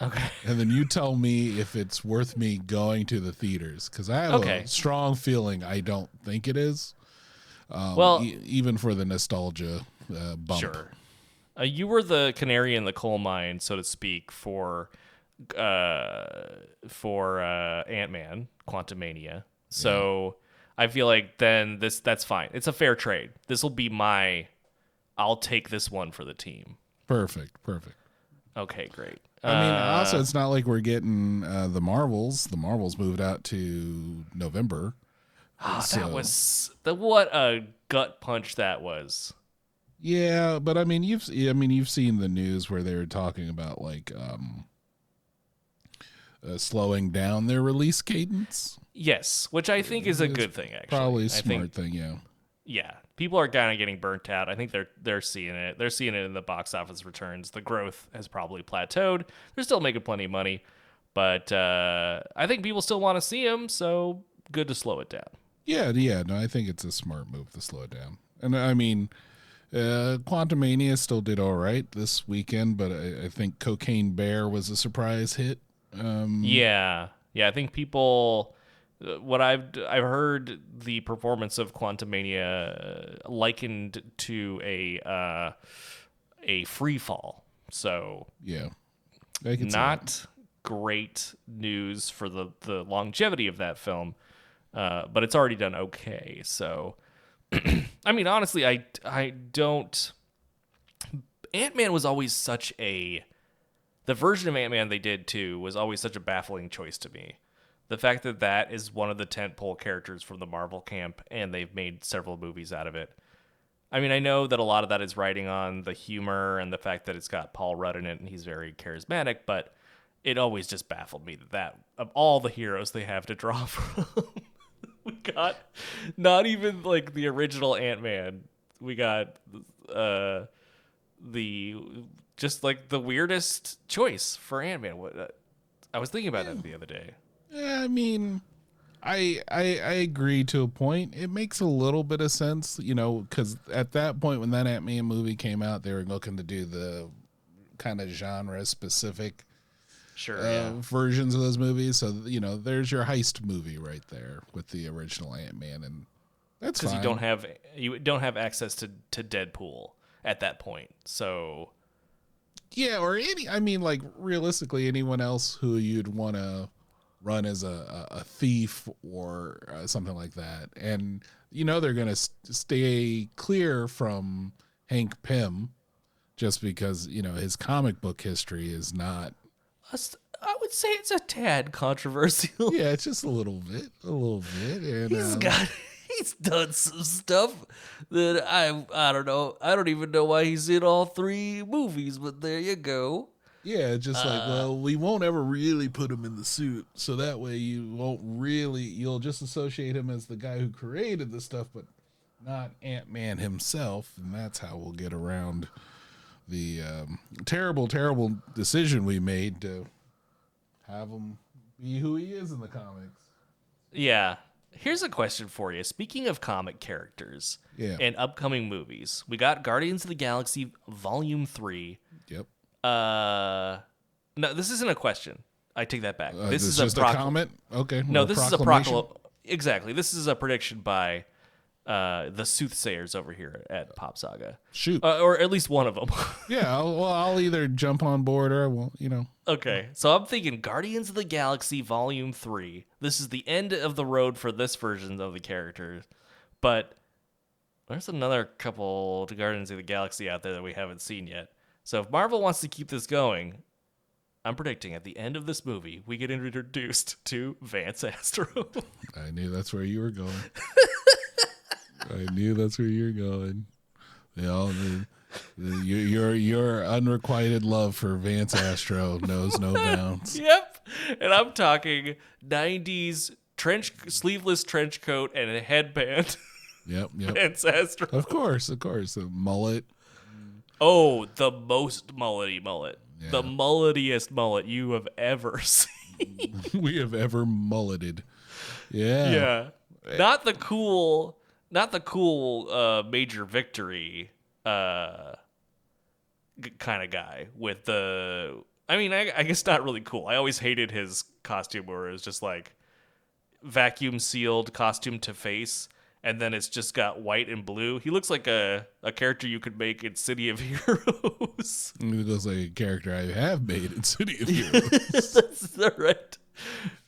Okay. and then you tell me if it's worth me going to the theaters because I have Okay. a strong feeling I don't think it is. Um, Well- e- even for the nostalgia uh, bump. Sure. Uh, you were the canary in the coal mine, so to speak, for uh, for uh, Ant Man, Quantumania. So I feel like then this that's fine. It's a fair trade. This will be my. I'll take this one for the team. Perfect, perfect. Okay, great. I mean, Uh, also, it's not like we're getting uh, the Marvels. The Marvels moved out to November. Oh, So- that was the what a gut punch that was. Yeah, but I mean, you've I mean, you've seen the news where they were talking about like um, uh, slowing down their release cadence. Yes, which I think is a It's good thing. Actually, Probably a smart think thing. Yeah. yeah, people are kind of getting burnt out. I think they're they're seeing it. They're seeing it in the box office returns. The growth has probably plateaued. They're still making plenty of money, but uh, I think people still want to see them. So good to slow it down. Yeah, yeah. No, I think it's a smart move to slow it down. And I mean, uh, Quantumania still did all right this weekend, but I, I think Cocaine Bear was a surprise hit. Um, Yeah, yeah. I think people. uh, What I've I've heard the performance of Quantumania uh, likened to a uh, a free fall. So yeah. Not great news for the the longevity of that film, uh, but it's already done okay. So, <clears throat> I mean, honestly, I I don't. Ant Man was always such a. The version of Ant Man they did too was always such a baffling choice to me. The fact that that is one of the tentpole characters from the Marvel camp, and they've made several movies out of it. I mean, I know that a lot of that is riding on the humor and the fact that it's got Paul Rudd in it and he's very charismatic, but it always just baffled me that, that of all the heroes they have to draw <laughs> from, we got not even like the original Ant Man. We got uh, the just like the weirdest choice for Ant Man. What uh, I was thinking about that the other day. Yeah, I mean, I, I I agree to a point. It makes a little bit of sense, you know, because at that point when that Ant Man movie came out, they were looking to do the kind of genre specific Sure, uh, yeah. versions of those movies. So you know, there's your heist movie right there with the original Ant Man, and that's because you don't have you don't have access to to Deadpool at that point. So yeah, or any. I mean, like realistically, anyone else who you'd want to run as a, a, thief or uh, something like that, and you know they're gonna st- stay clear from Hank Pym, just because you know his comic book history is not. I would say it's a tad controversial. Yeah, it's just a little bit, a little bit, and He's um, got he's done some stuff that I I don't know. I don't even know why he's in all three movies, but there you go. Yeah, just like Uh, well, we won't ever really put him in the suit, so that way you won't really you'll just associate him as the guy who created the stuff, but not Ant Man himself, and that's how we'll get around the um, terrible, terrible decision we made to have him be who he is in the comics. Yeah. Here's a question for you. Speaking of comic characters Yeah. and upcoming movies, we got Guardians of the Galaxy Volume 3. Yep. Uh No, this isn't a question. I take that back. Uh, this it's is just a, a, comment. Okay. No, this is a proclamation. Exactly. This is a prediction by uh, the soothsayers over here at Pop Saga. Shoot. Uh, or at least one of them. <laughs> yeah. I'll, well, I'll either jump on board or I won't. You know. Okay, so I'm thinking Guardians of the Galaxy Volume 3. This is the end of the road for this version of the characters. But there's another couple to Guardians of the Galaxy out there that we haven't seen yet. So if Marvel wants to keep this going, I'm predicting at the end of this movie, we get introduced <laughs> to Vance Astro. I knew that's where you were going. <laughs> I knew that's where you're going. You know, the, the, your your unrequited love for Vance Astro knows no <laughs> bounds. yep. And I'm talking 90s trench sleeveless trench coat and a headband. Yep, <laughs> yep. Vance Astro. Of course, of course. The mullet. Oh, the most mullety mullet. The mulletiest mullet you have ever <laughs> seen. we have ever mulleted. Yeah. yeah. Not the cool not the cool uh major victory uh g- kind of guy with the I mean, I, I guess not really cool. I always hated his costume where it was just like vacuum sealed costume to face and then it's just got white and blue. He looks like a, a character you could make in City of <laughs> Heroes. It looks like a character I have made in City of <laughs> Heroes. That's right.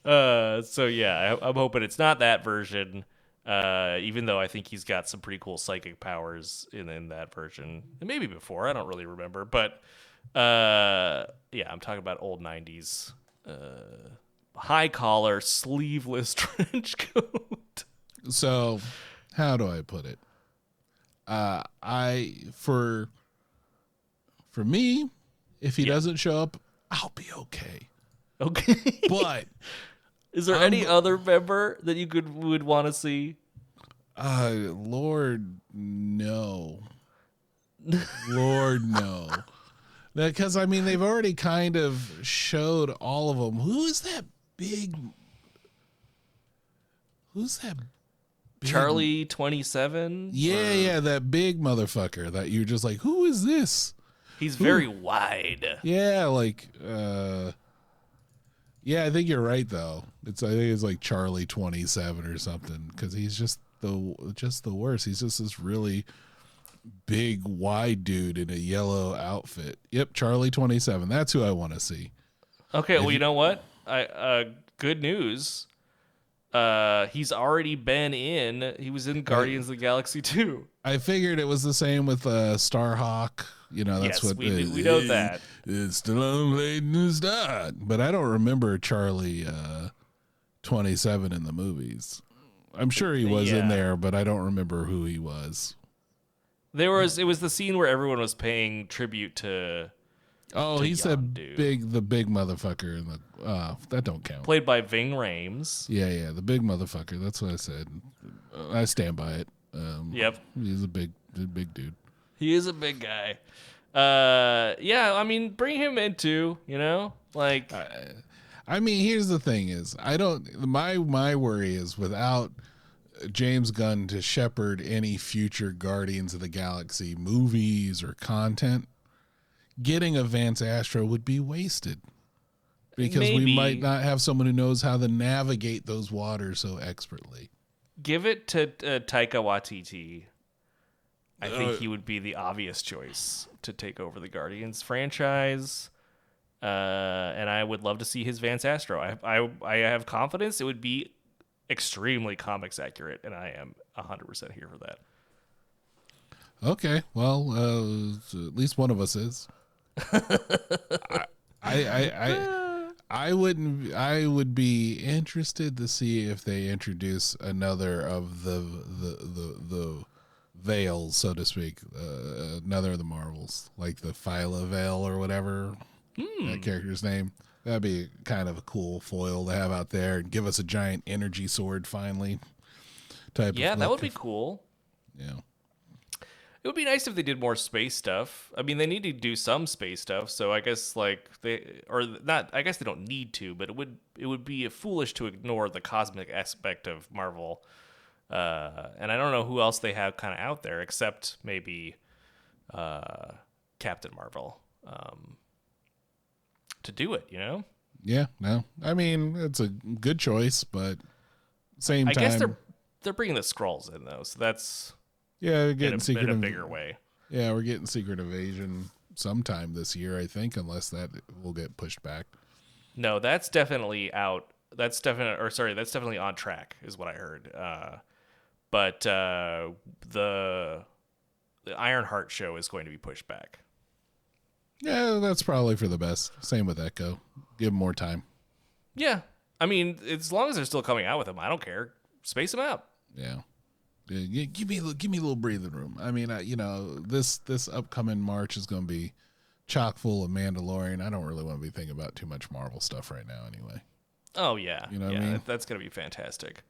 Uh, so yeah, I, I'm hoping it's not that version. Uh, even though I think he's got some pretty cool psychic powers in in that version, and maybe before. I don't really remember, but uh, yeah, I'm talking about old '90s uh, high collar, sleeveless <laughs> trench coat. so, how do I put it? Uh, I for for me, if he doesn't show up, I'll be okay. Okay, But <laughs> is there any other member that you could would want to see? uh, Lord, no, Lord, no. Because I mean, they've already kind of showed all of them. Who is that big? Who's that? big- Charlie twenty seven. Yeah, yeah, that big motherfucker. That you're just like, who is this? He's very wide. Yeah, like, uh, yeah, I think you're right though. It's I think it's like Charlie twenty seven or something because he's just the just the worst. He's just this really big wide dude in a yellow outfit. Yep, Charlie twenty seven. That's who I want to see. Okay, well, you know what? I uh, good news. Uh, he's already been in. He was in Guardians of the Galaxy 2. I figured it was the same with uh, Starhawk. You know, that's Yes, what we we know <laughs> that. It's still on late news dot. But I don't remember Charlie uh, twenty seven in the movies. I'm sure he was in there, but I don't remember who he was. There was it was the scene where everyone was paying tribute to Oh, To he's a big, the big motherfucker in the. Uh, that don't count. played by Ving Rhames. Yeah, yeah, the big motherfucker. That's what I said. I stand by it. Um, Yep, he's a big, big dude. He is a big guy. Uh, yeah, I mean, bring him into you know, like I mean, here's the thing: is I don't. My my worry is without James Gunn to shepherd any future Guardians of the Galaxy movies or content, getting a Vance Astro would be wasted because we might not have someone who knows how to navigate those waters so expertly. give it to uh, Taika Waititi. I think Uh, he would be the obvious choice to take over the Guardians franchise. Uh, and I would love to see his Vance Astro. I, I, I have confidence it would be extremely comics accurate, and I am 100% here for that. Okay, well, uh, at least one of us is. I, <laughs> I, I, I, I wouldn't. I would be interested to see if they introduce another of the the the the veils, so to speak, uh, another of the Marvels, like the Phyla-Vell or whatever. That character's name. That'd be kind of a cool foil to have out there and give us a giant energy sword finally. Type Yeah, that would be cool. Yeah. It would be nice if they did more space stuff. I mean, they need to do some space stuff, so I guess like they or not. I guess they don't need to, but it would it would be foolish to ignore the cosmic aspect of Marvel. Uh, and I don't know who else they have kind of out there except maybe uh, Captain Marvel um, to do it. You know, Yeah, no. I mean, it's a good choice, but same I time, I guess they're they're bringing the scrolls in though, so that's yeah, we're in getting a, secret in a Inv- bigger way. Yeah, we're getting Secret Invasion sometime this year, I think, unless that will get pushed back. No, that's definitely out. That's definitely, or sorry, that's definitely on track, is what I heard. Uh, but uh, the the Ironheart show is going to be pushed back. Yeah, that's probably for the best. Same with Echo. Give them more time. Yeah, I mean, as long as they're still coming out with them, I don't care. Space them out. Yeah. Yeah, give me a little- give me a little breathing room. I mean, I, you know, this this upcoming March is going to be chock full of Mandalorian. I don't really want to be thinking about too much Marvel stuff right now, anyway. Oh yeah, You know what I yeah, mean? that's gonna be fantastic.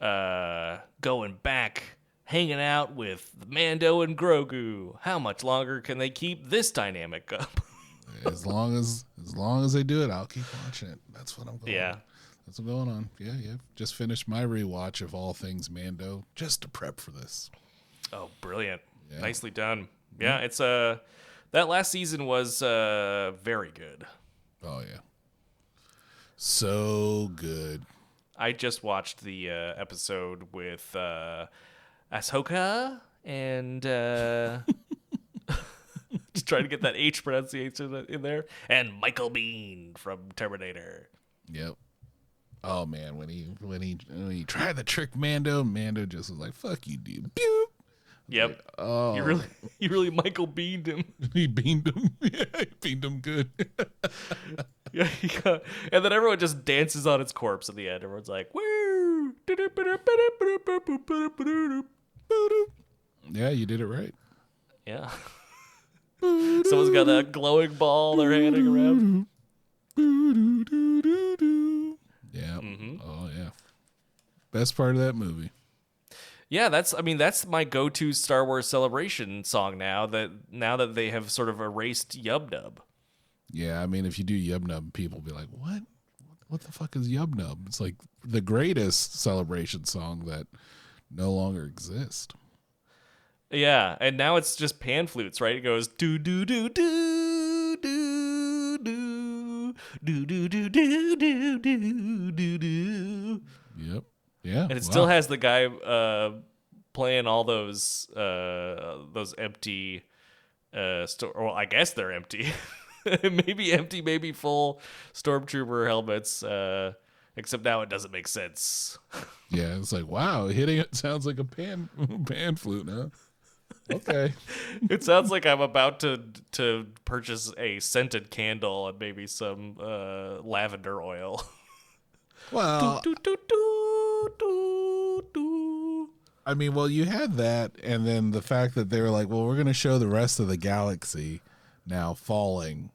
Uh, going back, hanging out with Mando and Grogu. How much longer can they keep this dynamic up? <laughs> As long as as long as they do it, I'll keep watching it. That's what I'm going. Yeah. That's what's going on. Yeah, yeah. Just finished my rewatch of all things Mando just to prep for this. Oh, brilliant! Yeah. Nicely done. Yeah, it's uh that last season was uh very good. Oh yeah. So good. I just watched the uh, episode with uh, Ahsoka and uh, <laughs> just trying to get that H pronunciation in there, and Michael Biehn from Terminator. Yep. Oh man, when he when he when he tried to trick Mando, Mando just was like, "Fuck you, dude." Yep, Oh, you really, <laughs> you really Michael beamed him. <laughs> he beamed him. <laughs> yeah, he beamed him good. Yeah, he got- and then everyone just dances on its corpse at the end. Everyone's like, "Woo!" yeah, you did it right. Yeah. Someone's got that glowing ball they're handing around. Yeah. Mm-hmm. Oh yeah. Best part of that movie. Yeah, that's I mean that's my go-to Star Wars celebration song now that now that they have sort of erased Yub Nub. Yeah, I mean, if you do Yub Nub, people be like, "What? What the fuck is Yub Nub?" It's like the greatest celebration song that no longer exists. Yeah, and now it's just pan flutes, right? It goes do do do do do do do do do do do do do do. Yep. Yeah. And it wow. still has the guy uh, playing all those uh, those empty uh, sto- well, I guess they're empty. <laughs> maybe empty, maybe full stormtrooper helmets. Uh, except now it doesn't make sense. <laughs> Yeah, it's like wow, hitting it sounds like a pan <laughs> pan flute, huh? Okay. it sounds like I'm about to to purchase a scented candle and maybe some uh, lavender oil. well, do, do, do. I mean, well, you had that, and then the fact that they were like, well, we're going to show the rest of the galaxy now falling.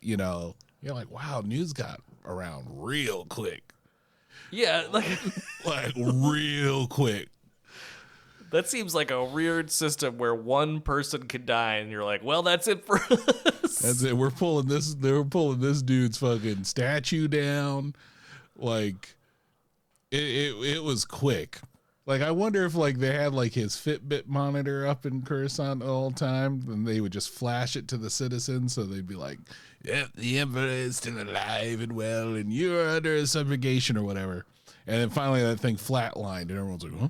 You know, you're like, wow, news got around real quick, Yeah, like <laughs> like real quick. that seems like a weird system where one person can die and you're like, well, that's it for <laughs> us. That's it. We're pulling this. They're pulling this dude's fucking statue down. Like, it, it it was quick. Like, I wonder if like they had like his Fitbit monitor up in Coruscant all the time, and they would just flash it to the citizens, so they'd be like, "Yep, the Emperor is still alive and well, and you're under subjugation or whatever." And then finally, that thing flatlined, and everyone's like, "Huh."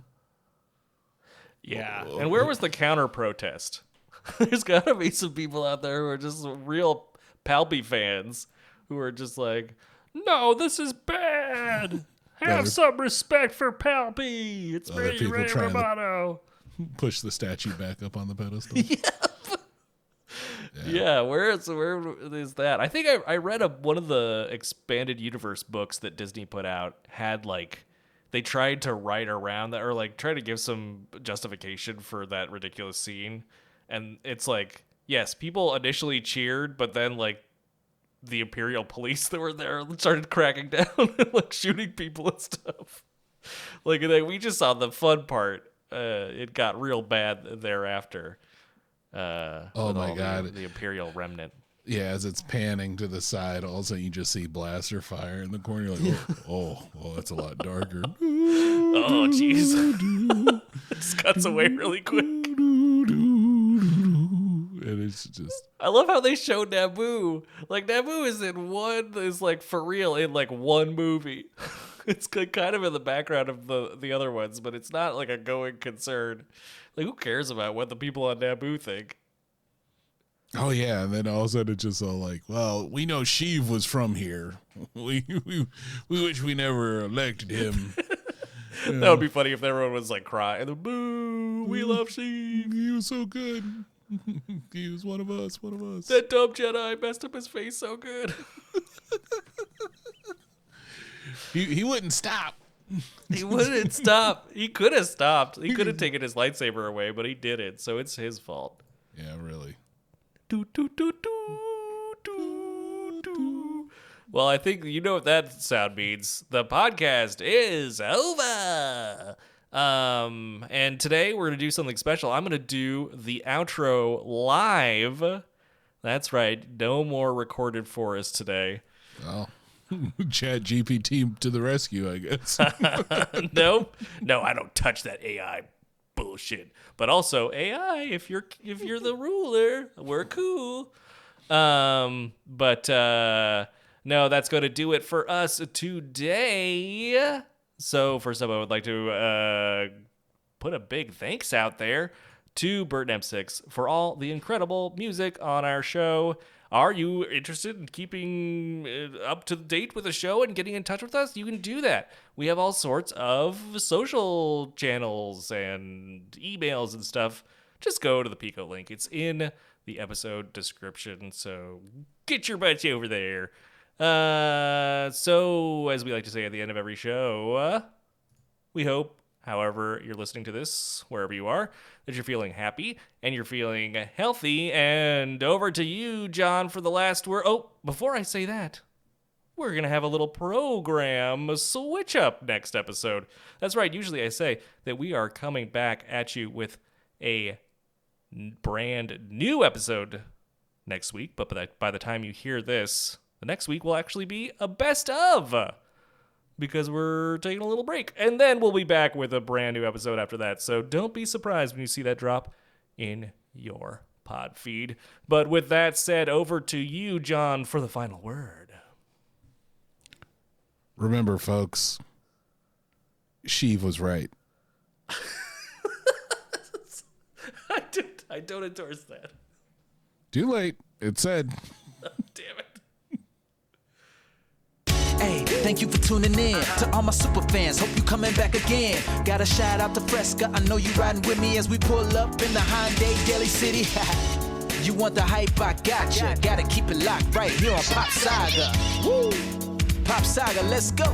Yeah. Oh, and where oh. was the counter protest? <laughs> There's got to be some people out there who are just real Palpy fans who are just like, no, this is bad. Have Other- some respect for Palpy. It's Other Ray people Ray Romano. Push the statue back up on the pedestal. <laughs> Yeah. Yeah. where is where is that? I think I, I read a one of the expanded universe books that Disney put out had like they tried to write around that or like try to give some justification for that ridiculous scene. And it's like, yes, people initially cheered, but then like the Imperial police that were there started cracking <laughs> down and like shooting people and stuff. Like they, we just saw the fun part. Uh, it got real bad thereafter. Uh, Oh my all the- God. the Imperial remnant. Yeah, as it's panning to the side, all of a sudden you just see blaster fire in the corner. You're like, <laughs> oh, oh, well, that's a lot darker. <laughs> Oh, jeez. it just cuts away really quick. And it's just I love how they show Naboo. Like Naboo is in one is like for real in like one movie. <laughs> it's ki- kind of in the background of the the other ones, but it's not like a going concern. Like who cares about what the people on Naboo think? oh yeah, and then all of a sudden it's just all like, well, we know Sheev was from here. <laughs> We we, we wish we never elected him. <laughs> That would be funny if everyone was like crying. Boo! We love Sheev. he was so good. <laughs> he was one of us. One of us. That dumb Jedi messed up his face so good. <laughs> He he wouldn't stop. <laughs> He wouldn't stop. He could have stopped. He could have taken his lightsaber away, but he didn't. So it's his fault. Yeah, really. Do, do, do, do, do, do. Well, I think you know what that sound means. The podcast is over. Um, and today we're gonna do something special. I'm gonna do the outro live. That's right. No more recorded for us today. Well, <laughs> Chat GPT to the rescue, I guess. <laughs> <laughs> nope. No, I don't touch that AI bullshit. But also AI, if you're if you're the ruler, we're cool. Um, but uh no, that's going to do it for us today. So first up, I would like to uh put a big thanks out there to Bert M6 for all the incredible music on our show. Are you interested in keeping uh, up to date with the show and getting in touch with us? You can do that. We have all sorts of social channels and emails and stuff. Just go to the Pico link. It's in the episode description. So get your butt over there. Uh, so, as we like to say at the end of every show, uh, we hope, however, you're listening to this, wherever you are, that you're feeling happy and you're feeling healthy. And over to you, John, for the last word. Oh, before I say that, we're going to have a little program switch up next episode. That's right. Usually I say that we are coming back at you with a brand new episode next week. But by the time you hear this, the next week will actually be a best of because we're taking a little break. And then we'll be back with a brand new episode after that. So don't be surprised when you see that drop in your pod feed. But with that said, over to you, John, for the final word. Remember, folks, Sheev was right. <laughs> I, do, I don't endorse that. Too late. It said. <laughs> Damn it. Hey, thank you for tuning in to all my super fans. Hope you coming back again. Got a shout out to Fresca. I know you riding with me as we pull up in the Hyundai Daly City. <laughs> you want the hype? I got ya. Gotta keep it locked right here on Pop Saga. Woo! Pop Saga, let's go.